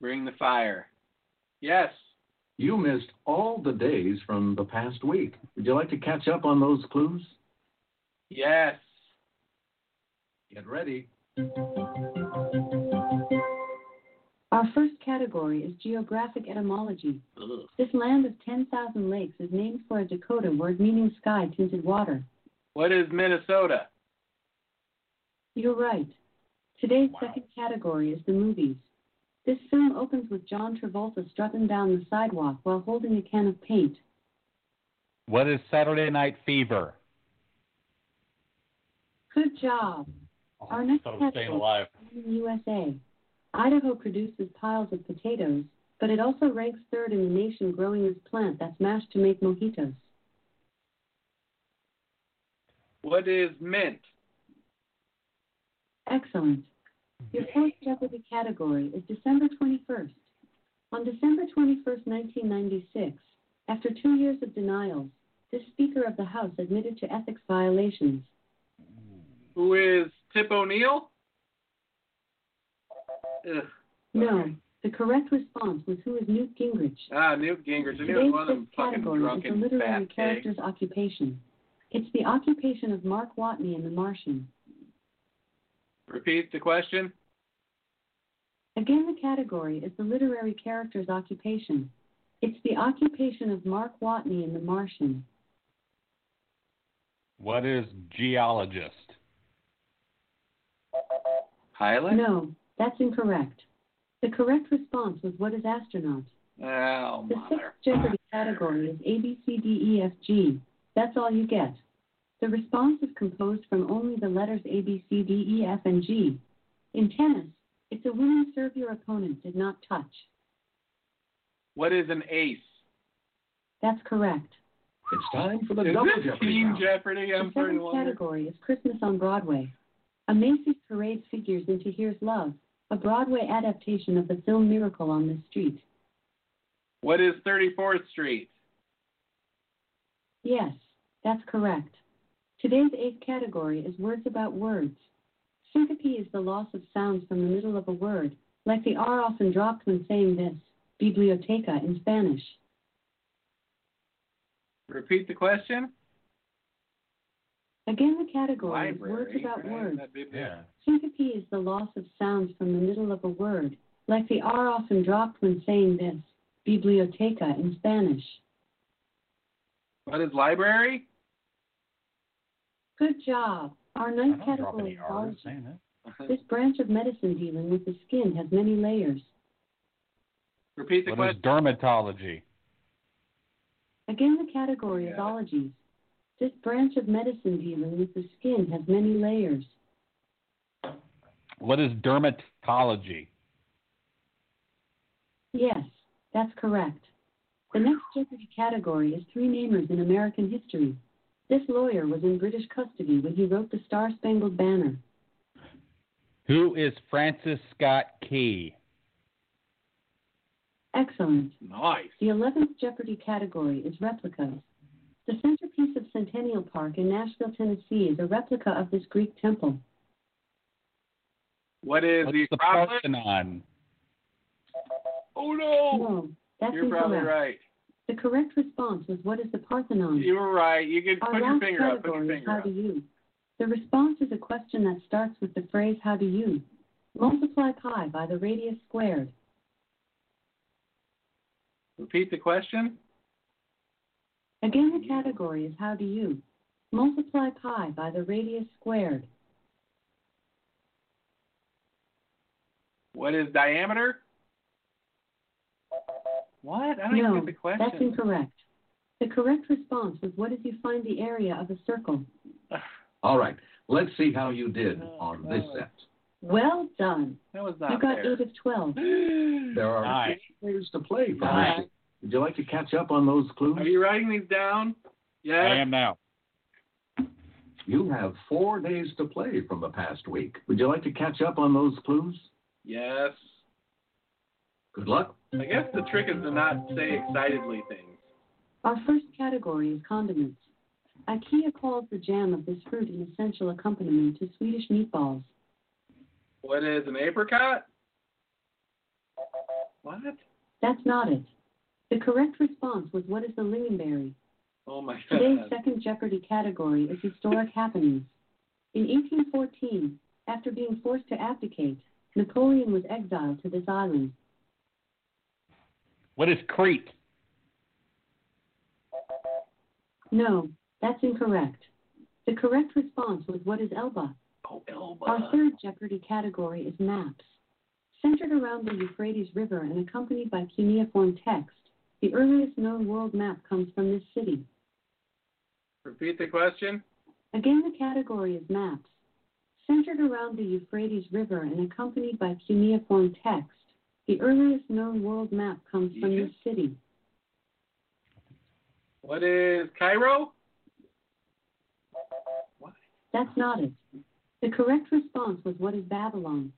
Bring the fire. Yes. You missed all the days from the past week. Would you like to catch up on those clues? Yes. Get ready. Our first category is geographic etymology. Ugh. This land of 10,000 lakes is named for a Dakota word meaning sky tinted water. What is Minnesota? You're right. Today's second category is the movies. This film opens with John Travolta strutting down the sidewalk while holding a can of paint. What is Saturday Night Fever? Good job. Oh, Our next I category is in the USA. Idaho produces piles of potatoes, but it also ranks third in the nation growing this plant that's mashed to make mojitos. What is mint? Excellent. Your fourth Jeopardy category is December 21st. On December 21st, 1996, after two years of denials, this Speaker of the House admitted to ethics violations. Who is Tip O'Neill? Ugh. No, the correct response was who is Newt Gingrich. Ah, Newt Gingrich. I knew it was one of them fucking category is the literary fat pigs. character's occupation. It's the occupation of Mark Watney in The Martian. Repeat the question. Again, the category is the literary character's occupation. It's the occupation of Mark Watney in The Martian. What is geologist? Pilot? No, that's incorrect. The correct response was what is astronaut? Oh, The mother. sixth Jeopardy category is A, B, C, D, E, F, G. That's all you get. The response is composed from only the letters A, B, C, D, E, F, and G. In tennis, it's a winning serve your opponent did not touch. What is an ace? That's correct. It's time for the Is double this Jeopardy Team round. Jeopardy? I'm the seventh category is Christmas on Broadway. A Macy's parade figures into Here's Love, a Broadway adaptation of the film Miracle on the Street. What is 34th Street? Yes, that's correct. Today's eighth category is words about words. Syncope is the loss of sounds from the middle of a word, like the R often dropped when saying this, biblioteca in Spanish. Repeat the question. Again, the category is Library. words about right? words. That'd Yeah. Syncope is the loss of sounds from the middle of a word, like the R often dropped when saying this, biblioteca in Spanish. What is library? Good job. Our I ninth don't drop category any is R's saying that. This branch of medicine dealing with the skin has many layers. Repeat the question. What is dermatology? Again, the category is Yeah. Ologies. This branch of medicine dealing with the skin has many layers. What is dermatology? Yes, that's correct. The next Jeopardy category is three namers in American history. This lawyer was in British custody when he wrote the Star Spangled Banner. Who is Francis Scott Key? Excellent. Nice. The 11th Jeopardy category is replicas. The centerpiece of Centennial Park in Nashville, Tennessee is a replica of this Greek temple. What is What's the the Acropolis? Parthenon? Oh no! No, that's You're probably right. The correct response was what is the Parthenon? You were right. You can Our put your finger up. Put your category is finger how up. do you. The response is a question that starts with the phrase how do you. Multiply pi by the radius squared. Repeat the question. Again, the category is how do you. Multiply pi by the radius squared. What is diameter? What? I don't even get the question. that's incorrect. The correct response was if you find the area of a circle. All right, let's see how you did oh, on this set. Well done. That was not You got fair. 8 of 12. There are Nice. eight players to play for Nice. this. Would you like to catch up on those clues? Are you writing these down? Yeah. I am now. You have four days to play from the past week. Would you like to catch up on those clues? Yes. Good luck. I guess the trick is to not say excitedly things. Our first category is condiments. IKEA calls the jam of this fruit an essential accompaniment to Swedish meatballs. What is an apricot? What? That's not it. The correct response was what is the lingonberry? Oh my Today's second Jeopardy category is historic happenings. In 1814, after being forced to abdicate, Napoleon was exiled to this island. What is Crete? No, that's incorrect. The correct response was what is Elba? Oh, Elba. Our third Jeopardy category is maps. Centered around the Euphrates River and accompanied by cuneiform text, the earliest known world map comes from this city. Repeat the question. Again, the category is maps. Centered around the Euphrates River and accompanied by cuneiform text, the earliest known world map comes from this city. What is Cairo? What? That's not it. The correct response was what is Babylon?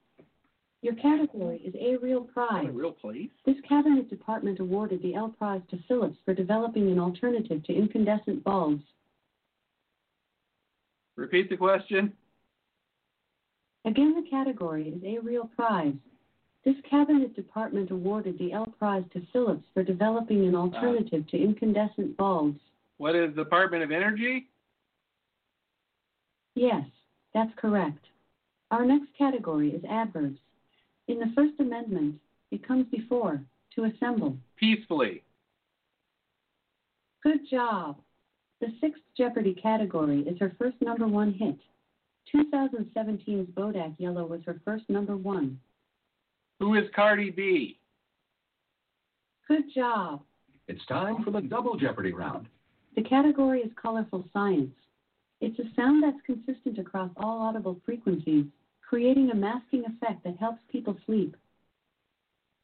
Your category is a real prize. a real place. This cabinet department awarded the L Prize to Philips for developing an alternative to incandescent bulbs. Repeat the question. Again, the category is a real prize. This cabinet department awarded the L Prize to Philips for developing an alternative to incandescent bulbs. What is the Department of Energy? Yes, that's correct. Our next category is adverbs. In the First Amendment, it comes before to assemble. Peacefully. Good job. The sixth Jeopardy category is her first number one hit. 2017's Bodak Yellow was her first number one. Who is Cardi B? Good job. It's time for the double Jeopardy round. The category is colorful science. It's a sound that's consistent across all audible frequencies, creating a masking effect that helps people sleep.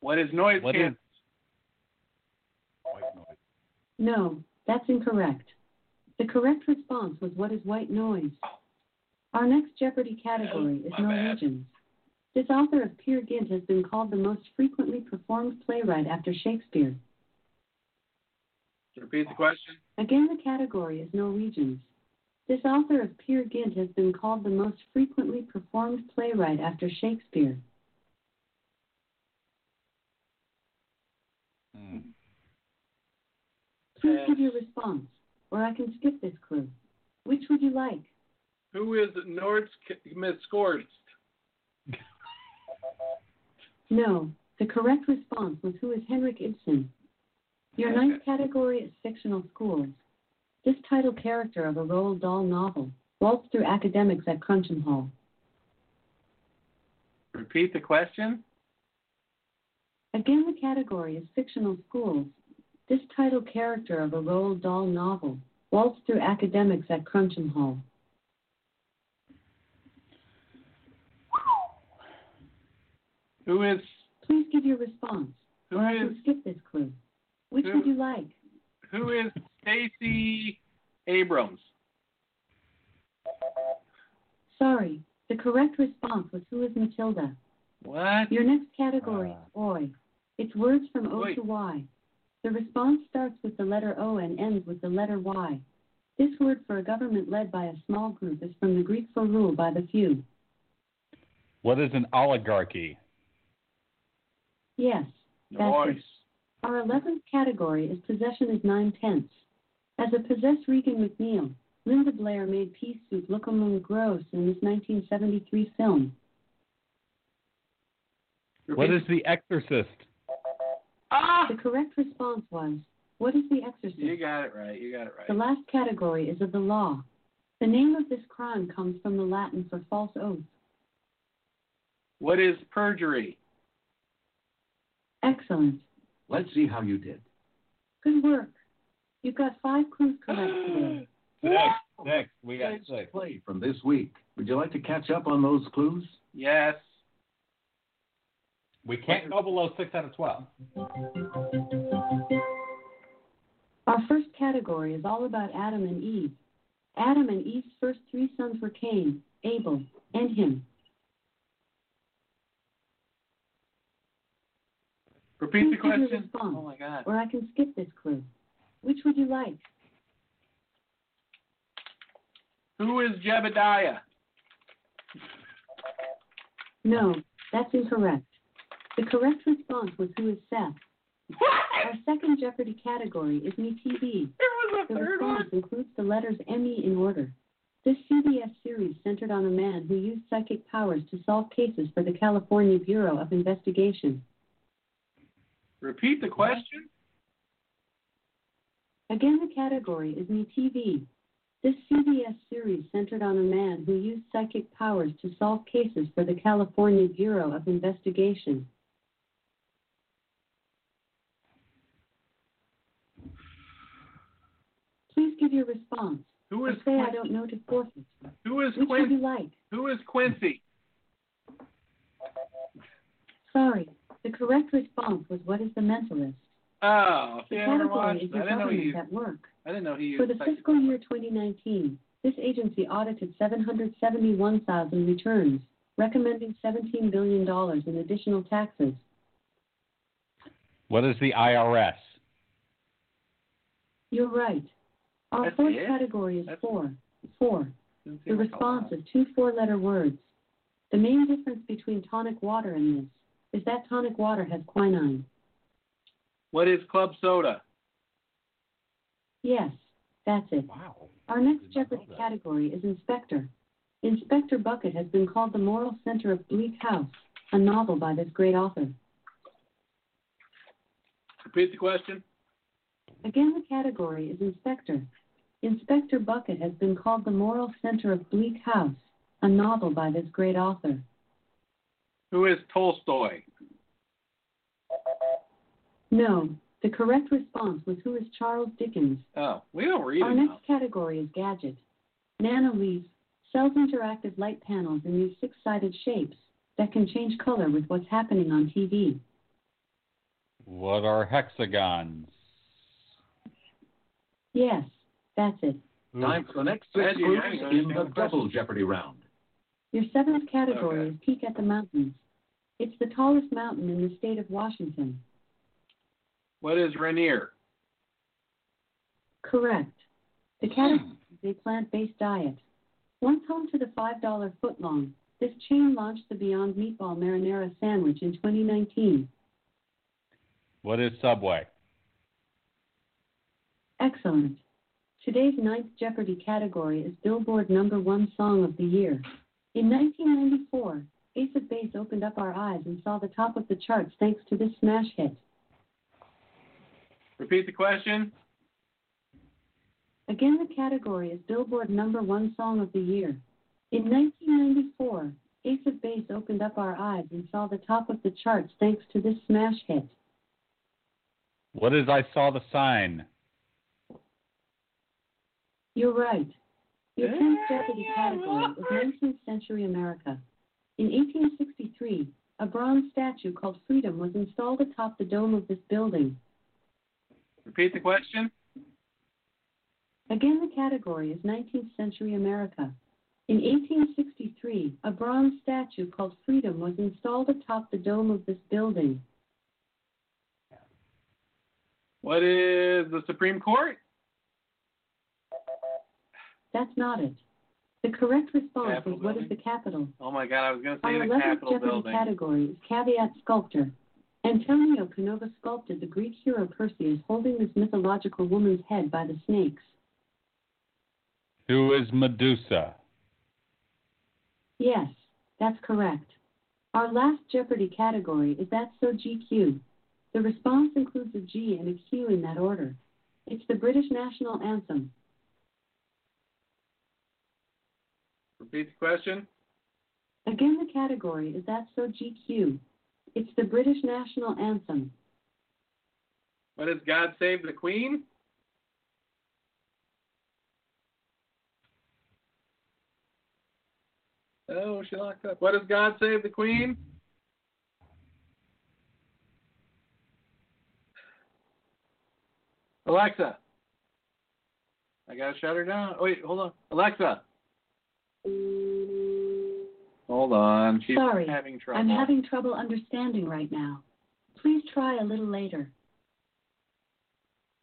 What is noise What can- White noise. No, that's incorrect. The correct response was what is white noise? Our next Jeopardy category is Oh, my bad. Norwegians. This author of Peer Gynt has been called the most frequently performed playwright after Shakespeare. Repeat the question. Again, the category is Norwegians. This author of Peer Gynt has been called the most frequently performed playwright after Shakespeare. Hmm. Please give your response, or I can skip this clue. Which would you like? Who is Nord's Miss Scorched? No, the correct response was who is Henrik Ibsen. Your ninth category is fictional schools. This title character of a Roald Dahl novel waltzed through academics at Crunchem Hall. Repeat the question. Again, the category is fictional schools. This title character of a Roald Dahl novel waltzed through academics at Crunchem Hall. Who is Please give your response, who is skip this clue. Which Who- would you like? Who is Stacey Abrams? Sorry, the correct response was who is Matilda? What? Your next category uh. is. Oi. It's words from O Wait. to Y. The response starts with the letter O and ends with the letter Y. This word for a government led by a small group is from the Greek for rule by the few. What is an oligarchy? Yes, that's Nice. It. Our 11th category is possession is nine tenths. As a possessed Regan MacNeil, Linda Blair made peace soup look among gross in this 1973 film. What is The Exorcist? Ah! The correct response was, What is the exorcist? You got it right. You got it right. The last category is of the law. The name of this crime comes from the Latin for false oath. What is perjury? Excellent. Let's see how you did. Good work. You've got five clues correct today. Six. Six. We got Today's six. play from this week. Would you like to catch up on those clues? Yes. We can't go below six out of twelve. Our first category is all about Adam and Eve. Adam and Eve's first three sons were Cain, Abel, and him. Repeat the question. Oh my God. Or I can skip this clue. Which would you like? Who is Jebediah? No, that's incorrect. The correct response was who is Seth. Our second Jeopardy category is Me TV. There was a The third response one. includes the letters ME in order. This CBS series centered on a man who used psychic powers to solve cases for the California Bureau of Investigation. Repeat the question. Again, the category is Me TV. This CBS series centered on a man who used psychic powers to solve cases for the California Bureau of Investigation. Please give your response. Who is Or say I don't know to forfeit. who is Which would you like? who is Quincy? Sorry, the correct response was what is the mentalist? Oh, see, The I never category watched. is I didn't know he. government at work. I didn't know he. For the fiscal year 2019, this agency audited 771,000 returns, recommending $17 billion in additional taxes. What is the IRS? You're right. Our That's fourth it? category is That's- four. Four. The seem like a response is two four-letter words. The main difference between tonic water and this is that tonic water has quinine. What is club soda? Yes, that's it. Wow. Our next Did not know Jeopardy category is Inspector. Inspector Bucket has been called the moral center of Bleak House, a novel by this great author. Repeat the question. Again, the category is Inspector. Inspector Bucket has been called the moral center of Bleak House, a novel by this great author. Who is Tolstoy? No, the correct response was who is Charles Dickens. Oh, we don't read Our him. next category is Gadget. Nanoleaf sells interactive light panels in these six-sided shapes that can change color with what's happening on TV. What are hexagons? Yes, that's it. Time for the next six Glad you clues actually in the the double. Jeopardy round. Your seventh category Okay. is Peak at the Mountains. It's the tallest mountain in the state of Washington. What is Rainier? Correct. The category is a plant-based diet. Once home to the $5 footlong, this chain launched the Beyond Meatball Marinara sandwich in 2019. What is Subway? Excellent. Today's ninth Jeopardy category is Billboard number one song of the year. In 1994, Ace of Base opened up our eyes and saw the top of the charts thanks to this smash hit. Repeat the question. Again, the category is Billboard number one song of the year. In 1994, Ace of Base opened up our eyes and saw the top of the charts thanks to this smash hit. What is I saw the sign? You're right. Your 10th Jeopardy category is 19th century America. In 1863, a bronze statue called Freedom was installed atop the dome of this building. Repeat the question. Again, the category is 19th century America. In 1863, a bronze statue called Freedom was installed atop the dome of this building. What is the Supreme Court? That's not it. The correct response is was what is the Capitol? Oh my God, I was going to Our say the 11th Capitol Jeopardy building. category is caveat sculptor. Antonio Canova sculpted the Greek hero Perseus holding this mythological woman's head by the snakes. Who is Medusa? Yes, that's correct. Our last Jeopardy category is That's So GQ. The response includes a G and a Q in that order. It's the British national anthem. Repeat the question. Again, the category is That's So GQ. It's the British national anthem. What is God Save the Queen? Oh, she locked up. What is God Save the Queen? Alexa. I gotta shut her down. Oh, wait, hold on. Alexa. Hold on. She's Sorry, having trouble. I'm having trouble understanding right now. Please try a little later.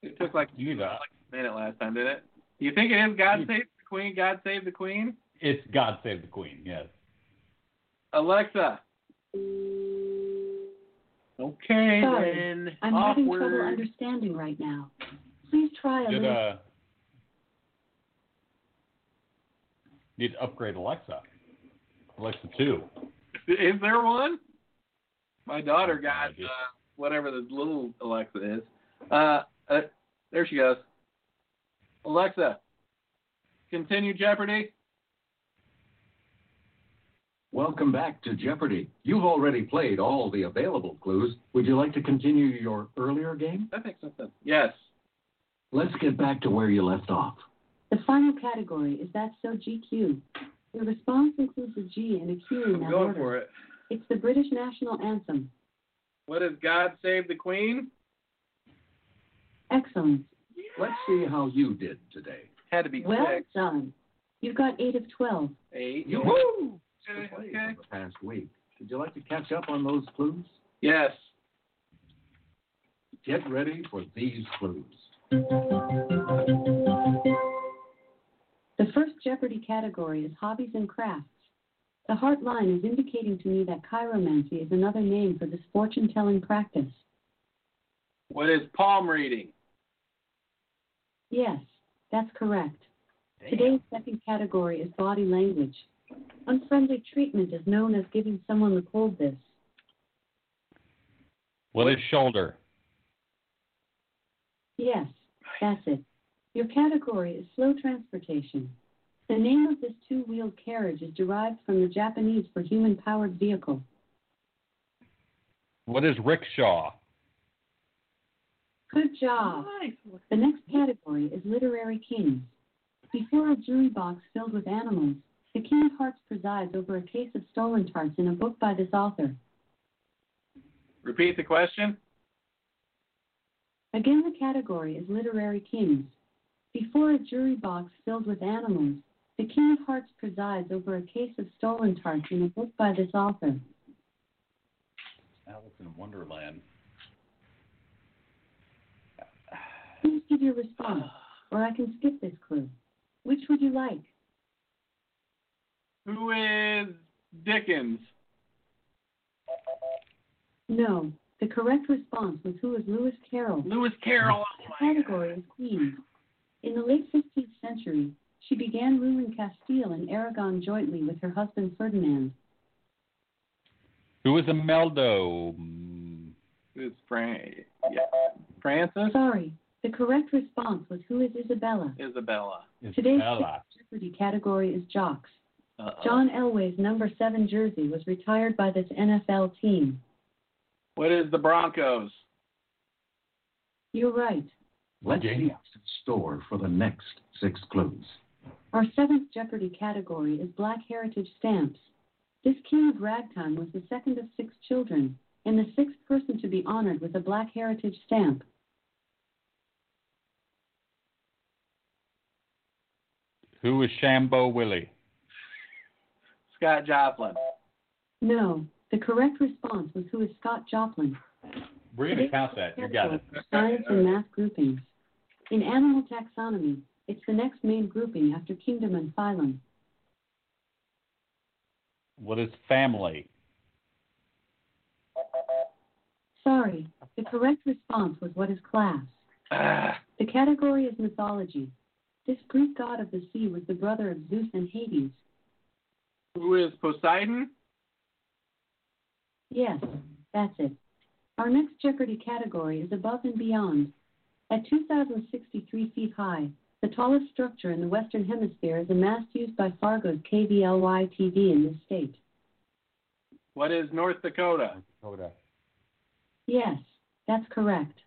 It took like, You know. like a minute last time, didn't it? Do you think it is God Save the Queen? God Save the Queen? It's God Save the Queen. Yes. Alexa. Okay, Sorry, then. I'm having Awkward. trouble understanding right now. Please try a Did, little. uh, Need to upgrade Alexa. Alexa 2. Is there one? My daughter got uh, whatever the little Alexa is. Uh, uh, there she goes. Alexa, continue Jeopardy. Welcome back to Jeopardy. You've already played all the available clues. Would you like to continue your earlier game? That makes sense. Yes. Let's get back to where you left off. The final category is That's So GQ. The response includes a G and a Q in I'm that going order. for it. It's the British national anthem. What is God Save the Queen? Excellent. Let's see how you did today. Had to be Well six, done. You've got eight of 12. eight. You Woo! Okay. for the past week. Would you like to catch up on those clues? Yes. Get ready for these clues. The first Jeopardy category is hobbies and crafts. The heart line is indicating to me that chiromancy is another name for this fortune telling practice. What is palm reading? Yes, that's correct. Today's second category is body language. Unfriendly treatment is known as giving someone the cold this. what is shoulder? Yes, that's it. Your category is slow transportation. The name of this two wheeled carriage is derived from the Japanese for human powered vehicle. What is rickshaw? Good job. The next category is literary kings. Before a jury box filled with animals, the King of Hearts presides over a case of stolen tarts in a book by this author. Repeat the question. Again, the category is literary kings. Before a jury box filled with animals, the King of Hearts presides over a case of stolen tarts in a book by this author. Alice in Wonderland. Please give your response, or I can skip this clue. Which would you like? Who is Dickens? No. The correct response was who is Lewis Carroll. Lewis Carroll. Oh the category is queens. In the late 15th century, she began ruling Castile and Aragon jointly with her husband Ferdinand. Who is Imeldo? Mm, Who's Fran? Yeah. Francis? Sorry, the correct response was who is Isabella. Isabella. Today's Isabella. Jeopardy category is jocks. Uh-oh. John Elway's number seven jersey was retired by this NFL team. What is the Broncos? You're right. Let's see Virginia. what's in store for the next six clues. Our seventh Jeopardy category is Black Heritage Stamps. This king of ragtime was the second of six children and the sixth person to be honored with a Black Heritage Stamp. Who is Shambo Willie? Scott Joplin. No, the correct response was who is Scott Joplin. We're going to count that. You got it. Science and math groupings. In animal taxonomy, it's the next main grouping after kingdom and phylum. What is family? Sorry, the correct response was what is class. Ah, The category is mythology. This Greek god of the sea was the brother of Zeus and Hades. who is Poseidon? Yes, that's it. Our next Jeopardy category is above and beyond. At 2,063 feet high, the tallest structure in the Western Hemisphere is a mast used by Fargo's KVLY TV in this state. What is North Dakota? Dakota. Yes, that's correct.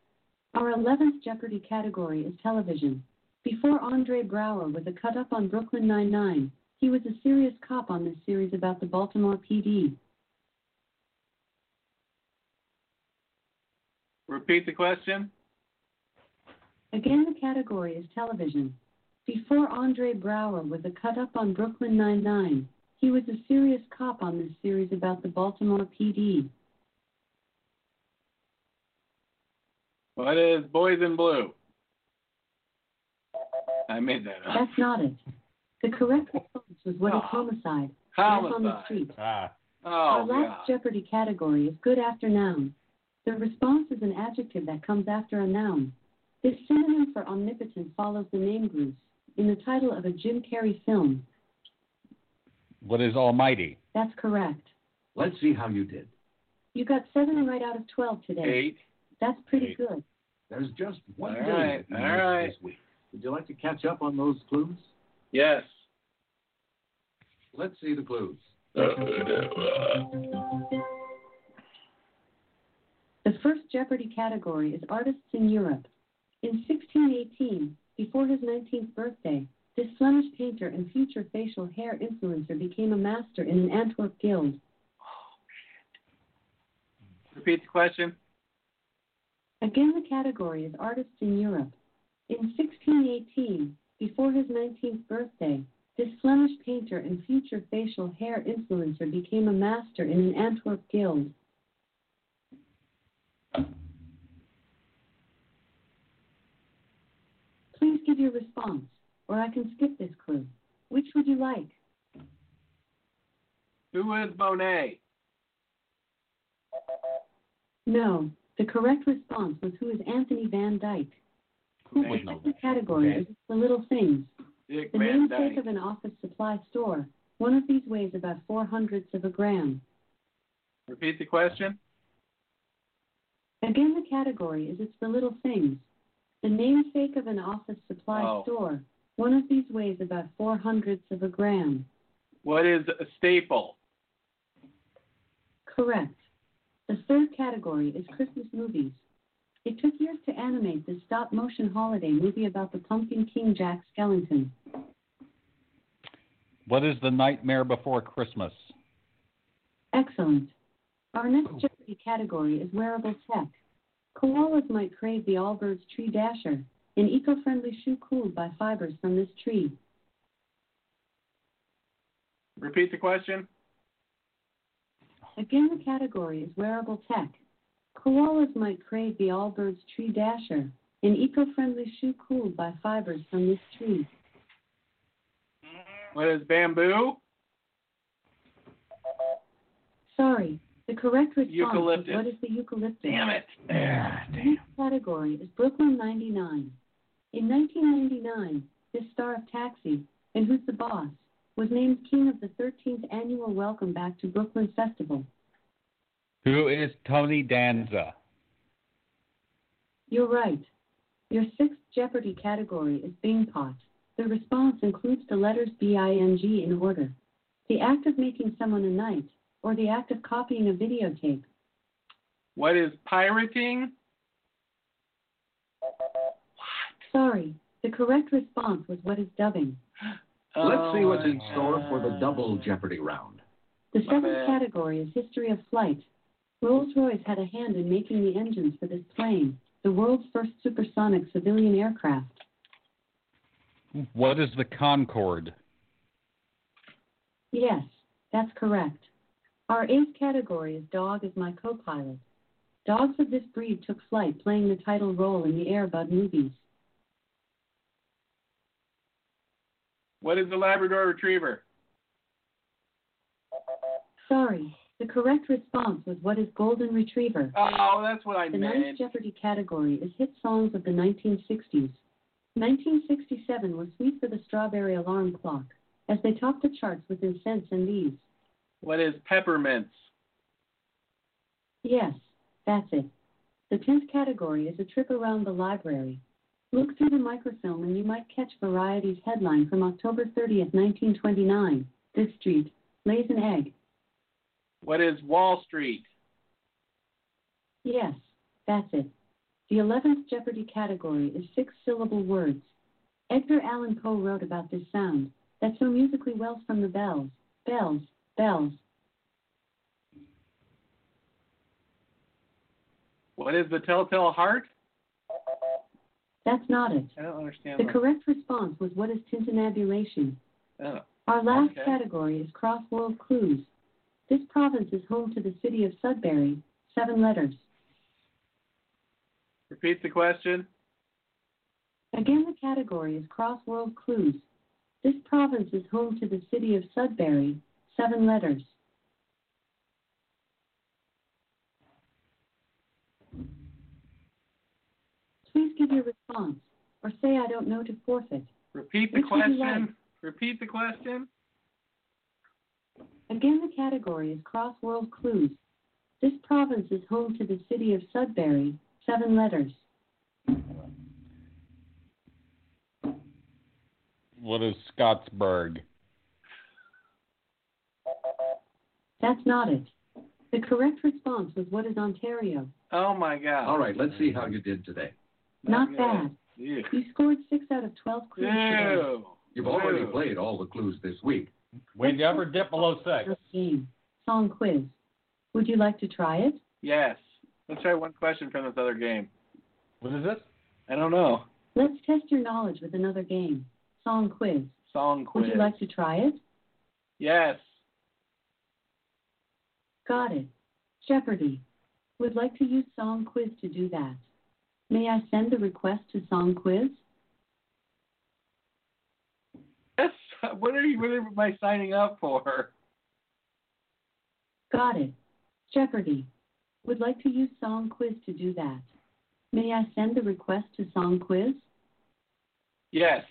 Our 11th Jeopardy category is television. Before Andre Braugher was a cut up on Brooklyn Nine-Nine, he was a serious cop on this series about the Baltimore PD. Repeat the question. Again, the category is television. Before Andre Braugher was a cut up on Brooklyn Nine-Nine, he was a serious cop on this series about the Baltimore PD. What is Boys in Blue? I made that up. That's not it. The correct response was what is Oh. homicide? Death on the street. Ah, Our Oh, last God. Jeopardy category is good after noun. The response is an adjective that comes after a noun. This synonym for omnipotent follows the name Bruce in the title of a Jim Carrey film. What is almighty? That's correct. Let's see how you did. You got seven right out of 12 today. Eight. That's pretty Eight. good. There's just one All day right, to all use this week. Would you like to catch up on those clues? Yes. Let's see the clues. Oh, the first Jeopardy category is artists in Europe. In 1618, before his 19th birthday, this Flemish painter and future facial hair influencer became a master in an Antwerp guild. Oh, Repeat the question. Again, the category is artists in Europe. In 1618, before his 19th birthday, this Flemish painter and future facial hair influencer became a master in an Antwerp guild. Please give your response, or I can skip this clue. Which would you like? Who is Monet? No, the correct response was who is Anthony Van Dyck. who The would know category Okay. is the little things. Dick The Van namesake of an office supply store. One of these weighs about four hundredths of a gram. Repeat the question. Again, the category is it's the little things. The namesake of an office supply Oh. store. One of these weighs about four hundredths of a gram. What is a staple? Correct. The third category is Christmas movies. It took years to animate the stop motion holiday movie about the Pumpkin King Jack Skellington. What is the nightmare before Christmas? Excellent. Our next oh. Jeopardy category is wearable tech. Koalas might crave the Allbirds Tree Dasher, an eco-friendly shoe cooled by fibers from this tree. Repeat the question. Again, the category is wearable tech. Koalas might crave the Allbirds Tree Dasher, an eco-friendly shoe cooled by fibers from this tree. What is bamboo? Sorry, the correct response Eucalyptus. is what is the eucalyptus? Damn it. The next ah, category is Brooklyn 99. In 1999, this star of Taxi and Who's the Boss was named king of the 13th annual Welcome Back to Brooklyn Festival. Who is Tony Danza? You're right. Your sixth Jeopardy category is Bing Pot. The response includes the letters B-I-N-G in order. The act of making someone a knight, or the act of copying a videotape. What is pirating? What? Sorry, the correct response was what is dubbing. Let's see what's in Oh, store for the double Jeopardy round. The seventh category is history of flight. Rolls-Royce had a hand in making the engines for this plane, the world's first supersonic civilian aircraft. What is the Concorde? Yes, that's correct. Our eighth category is Dog is My Co-Pilot. Dogs of this breed took flight playing the title role in the Air Bud movies. What is the Labrador Retriever? Sorry, the correct response was what is Golden Retriever? Oh, that's what I The ninth. Jeopardy category is hit songs of the 1960s. 1967 was Sweet for the Strawberry Alarm Clock, as they topped the charts with Incense and These. What is Peppermints? Yes, that's it. The tenth category is a trip around the library. Look through the microfilm and you might catch Variety's headline from October 30th, 1929. This street lays an egg. What is Wall Street? Yes, that's it. The 11th Jeopardy category is six syllable words. Edgar Allan Poe wrote about this sound that so musically wells from the bells, bells, bells. What is the Telltale Heart? That's not it. I don't understand. The that. correct response was what is tintinnabulation? Oh. Our last Okay. category is cross-world clues. This province is home to the city of Sudbury, seven letters. Repeat the question. Again, the category is cross-world clues. This province is home to the city of Sudbury, seven letters. Please give your response, or say I don't know to forfeit. Repeat the Which question. like? Repeat the question. Again, the category is cross-world clues. This province is home to the city of Sudbury, seven letters. What is Scottsburg? That's not it. The correct response was what is Ontario? Oh my God. All right, let's see how you did today. Not good. bad. Ew. You scored six out of 12 clues today. Ew. You've already Ew. played all the clues this week. We never dip below six. Game, song quiz. Would you like to try it? Yes. Let's try one question from this other game. What is this? I don't know. Let's test your knowledge with another game, song quiz. Song quiz. Would you like to try it? Yes. Got it. Jeopardy. Would like to use song quiz to do that. May I send the request to song quiz? Yes. What are you? What am I signing up for? Got it. Jeopardy. Would like to use song quiz to do that. May I send the request to song quiz? Yes.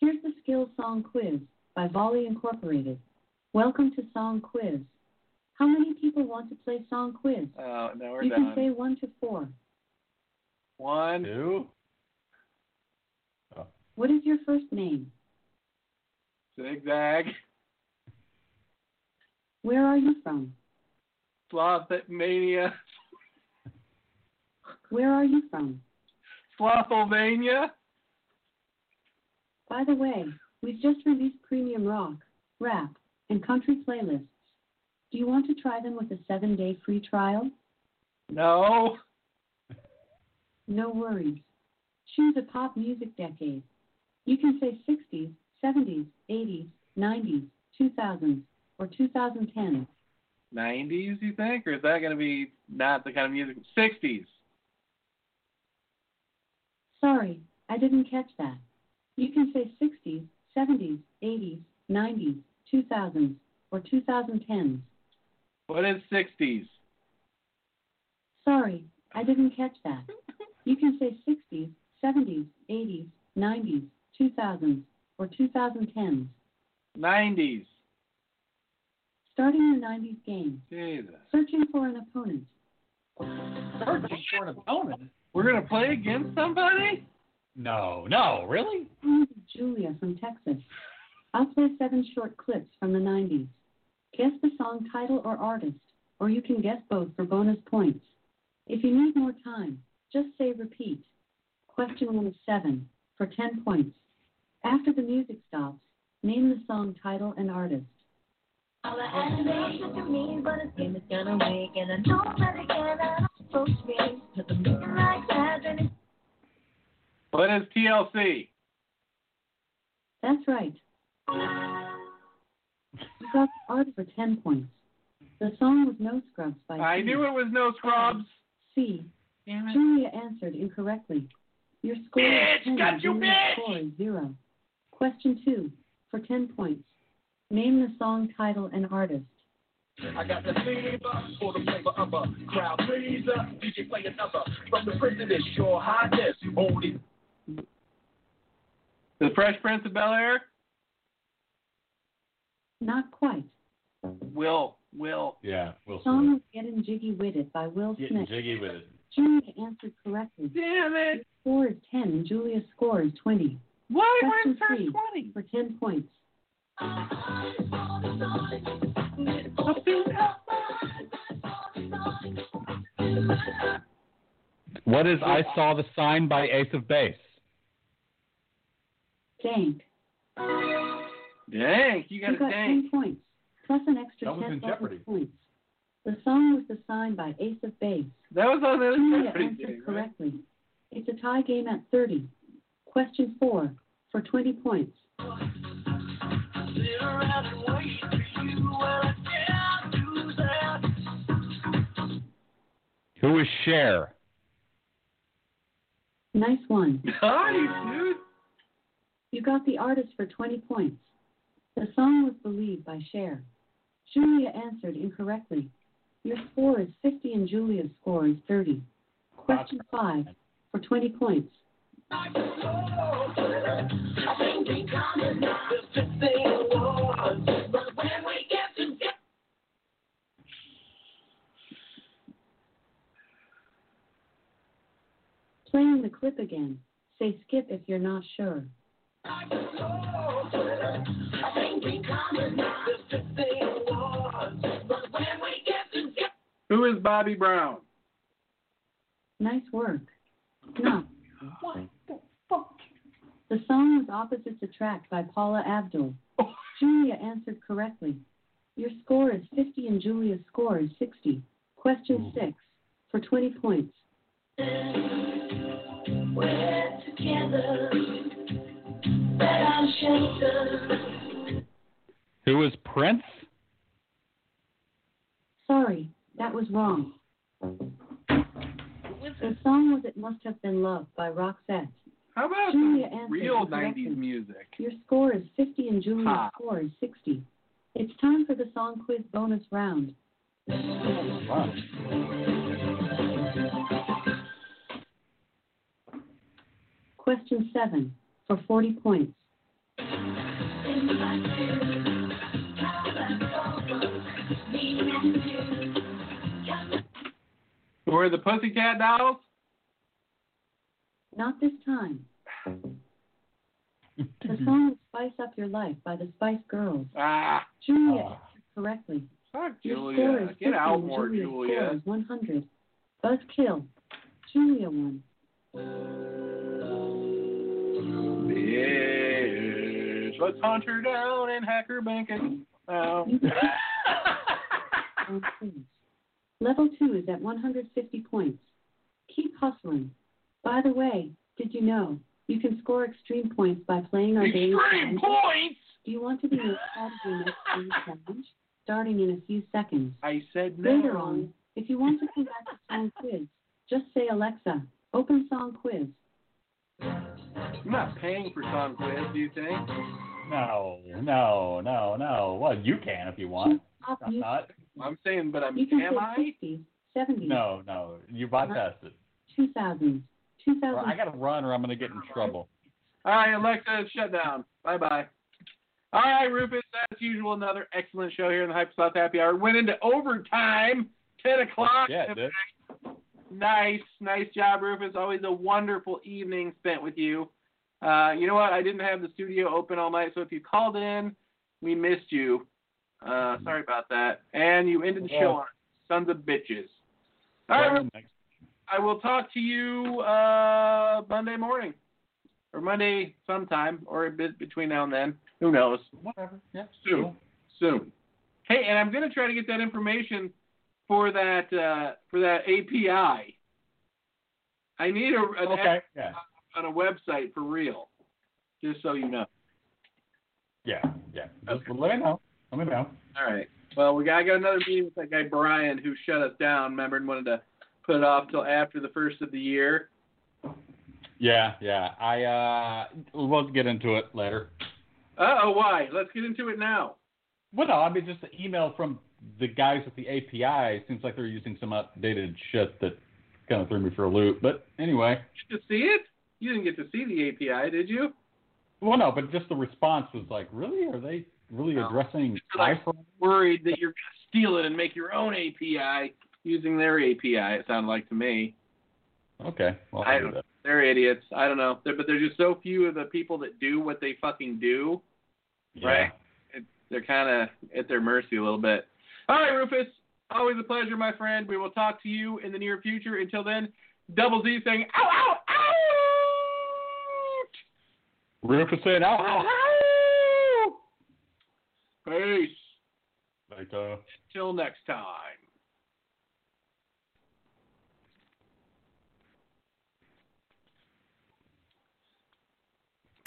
Here's the Skill Song Quiz by Volley Incorporated. Welcome to Song Quiz. How many people want to play Song Quiz? Uh, oh, now we're you done. can say one to four. One. Two. Oh. What is your first name? Zigzag. Where are you from? Sloth mania. Where are you from? Slothylvania. By the way, we've just released premium rock, rap, and country playlists. Do you want to try them with a seven day free trial? No. No worries. Choose a pop music decade. You can say 60s, 70s, 80s, 90s, 2000s, or 2010s. 90s, you think? Or is that going to be not the kind of music? 60s. Sorry, I didn't catch that. You can say 60s, 70s, 80s, 90s, 2000s, or 2010s. What is 60s? Sorry, I didn't catch that. You can say 60s, 70s, 80s, 90s, 2000s, or 2010s. 90s. Starting the 90s game. Jesus. Searching for an opponent. Searching for an opponent? We're going to play against somebody? No, no, really? Julia from Texas. I'll play seven short clips from the 90s. Guess the song title or artist, or you can guess both for bonus points. If you need more time, just say repeat. Question one is seven for 10 points. After the music stops, name the song title and artist. All I ask is what but it's game is gonna wake, and I know that it cannot approach me. Cause I'm looking like that, and it's What is TLC? That's right. You got art for 10 points. The song was No Scrubs by I C. knew it was no scrubs. C. Julia answered incorrectly. Your score Bitch, is 10 got and you, Julia's bitch! score is 0. Question 2. For 10 points. Name the song title and artist. I got the fever for the flavor of a crowd pleaser. DJ play another from the president, your highness. Only The Fresh Prince of Bel Air. Not quite. Will. Will. Yeah, Will The song Smith. was Getting Jiggy With It by Will Getting Smith. jiggy with it. Julia answered correctly. Damn it. score is 10 and Julia's score is 20. Why Question were three. twenty? For 10 points. What is I Saw the Sign by Ace of Base? Dank. Dang, you got You a got dang. 10 points, plus an extra That 10 bonus points. The song was the sign by Ace of Base. That was on the Julia Jeopardy answered thing, right? correctly. It's a tie game at 30. Question 4 for 20 points. Who is Cher? Nice one. Nice, dude. You got the artist for 20 points. The song was believed by Cher. Julia answered incorrectly. Your score is 50 and Julia's score is 30. Question 5 for 20 points. Playing the clip again. Say skip if you're not sure. Who is Bobby Brown? Nice work. No. The song was Opposites Attract by Paula Abdul. Julia answered correctly. Your score is 50 and Julia's score is 60. Question 6 for 20 points. We're together, but I'm sheltered. Prince? Sorry, that was wrong. The song was It Must Have Been Love by Roxette. How about Julia real correctly. 90s music? Your score is 50 and Julia's Ha. score is 60. It's time for the song quiz bonus round. Wow. Question 7 for 40 points. Who are the Pussycat Dolls? Not this time. The song Spice Up Your Life by the Spice Girls. Ah, Julia Ah. correctly. fuck Julia. is 50 Get out more, Julia's Julia. score is 100. Buzzkill. Julia won. Bitch, let's hunt her down and hack her bank account. On quiz. Level 2 is at 150 points. Keep hustling. By the way, did you know you can score extreme points by playing our daily Extreme challenge? points! Do you want to be notified of your next daily challenge? Starting in a few seconds. I said no. Later on, if you want to come back to Song Quiz, just say Alexa, open Song Quiz. I'm not paying for Song Quiz, do you think? No, no, no, no. Well, you can if you want. Up I'm not. I'm saying, but I'm, you can am I? say 60s, 70s, No, no. You bypassed it. 2000s, Well, I got to run or I'm going to get in trouble. All right, Alexa, shut down. Bye bye. All right, Rufus, as usual, another excellent show here in the Hyper South Happy Hour. Went into overtime, 10 o'clock. Yeah, it did. Nice, nice job, Rufus. Always a wonderful evening spent with you. Uh, you know what? I didn't have the studio open all night, so if you called in, we missed you. Uh, sorry about that. And you ended the show on sons of bitches. All right, I will talk to you uh, Monday morning or Monday sometime or a bit between now and then. Who knows? Whatever. Yeah. Soon. Soon. Hey, and I'm going to try to get that information for that uh, for that API. I need a, an Okay. Yeah. on a website for real, just so you know. Yeah, yeah. Just Okay. let me know. Me know. All right. Well, we got I got another meeting with that guy Brian who shut us down. Remember, and wanted to put it off till after the first of the year. Yeah, yeah. I uh we'll get into it later. Uh oh, why? Let's get into it now. Well, no, I mean just the email from the guys at the API seems like they're using some outdated shit that kind of threw me for a loop. But anyway, Get to see it? You didn't get to see the API, did you? well, no, but just the response was like, really? Are they really No. addressing like worried that you're gonna steal it and make your own API using their API. It sounded like to me. Okay, well, I do don't-. They're idiots. I don't know. They're, but there's just so few of the people that do what they fucking do. Yeah. Right. It, they're kind of at their mercy a little bit. All right, Rufus. Always a pleasure, my friend. We will talk to you in the near future. Until then, Double Z saying, ow, ow, ow! Rufus said, ow, ow, ow. Later. Till next time.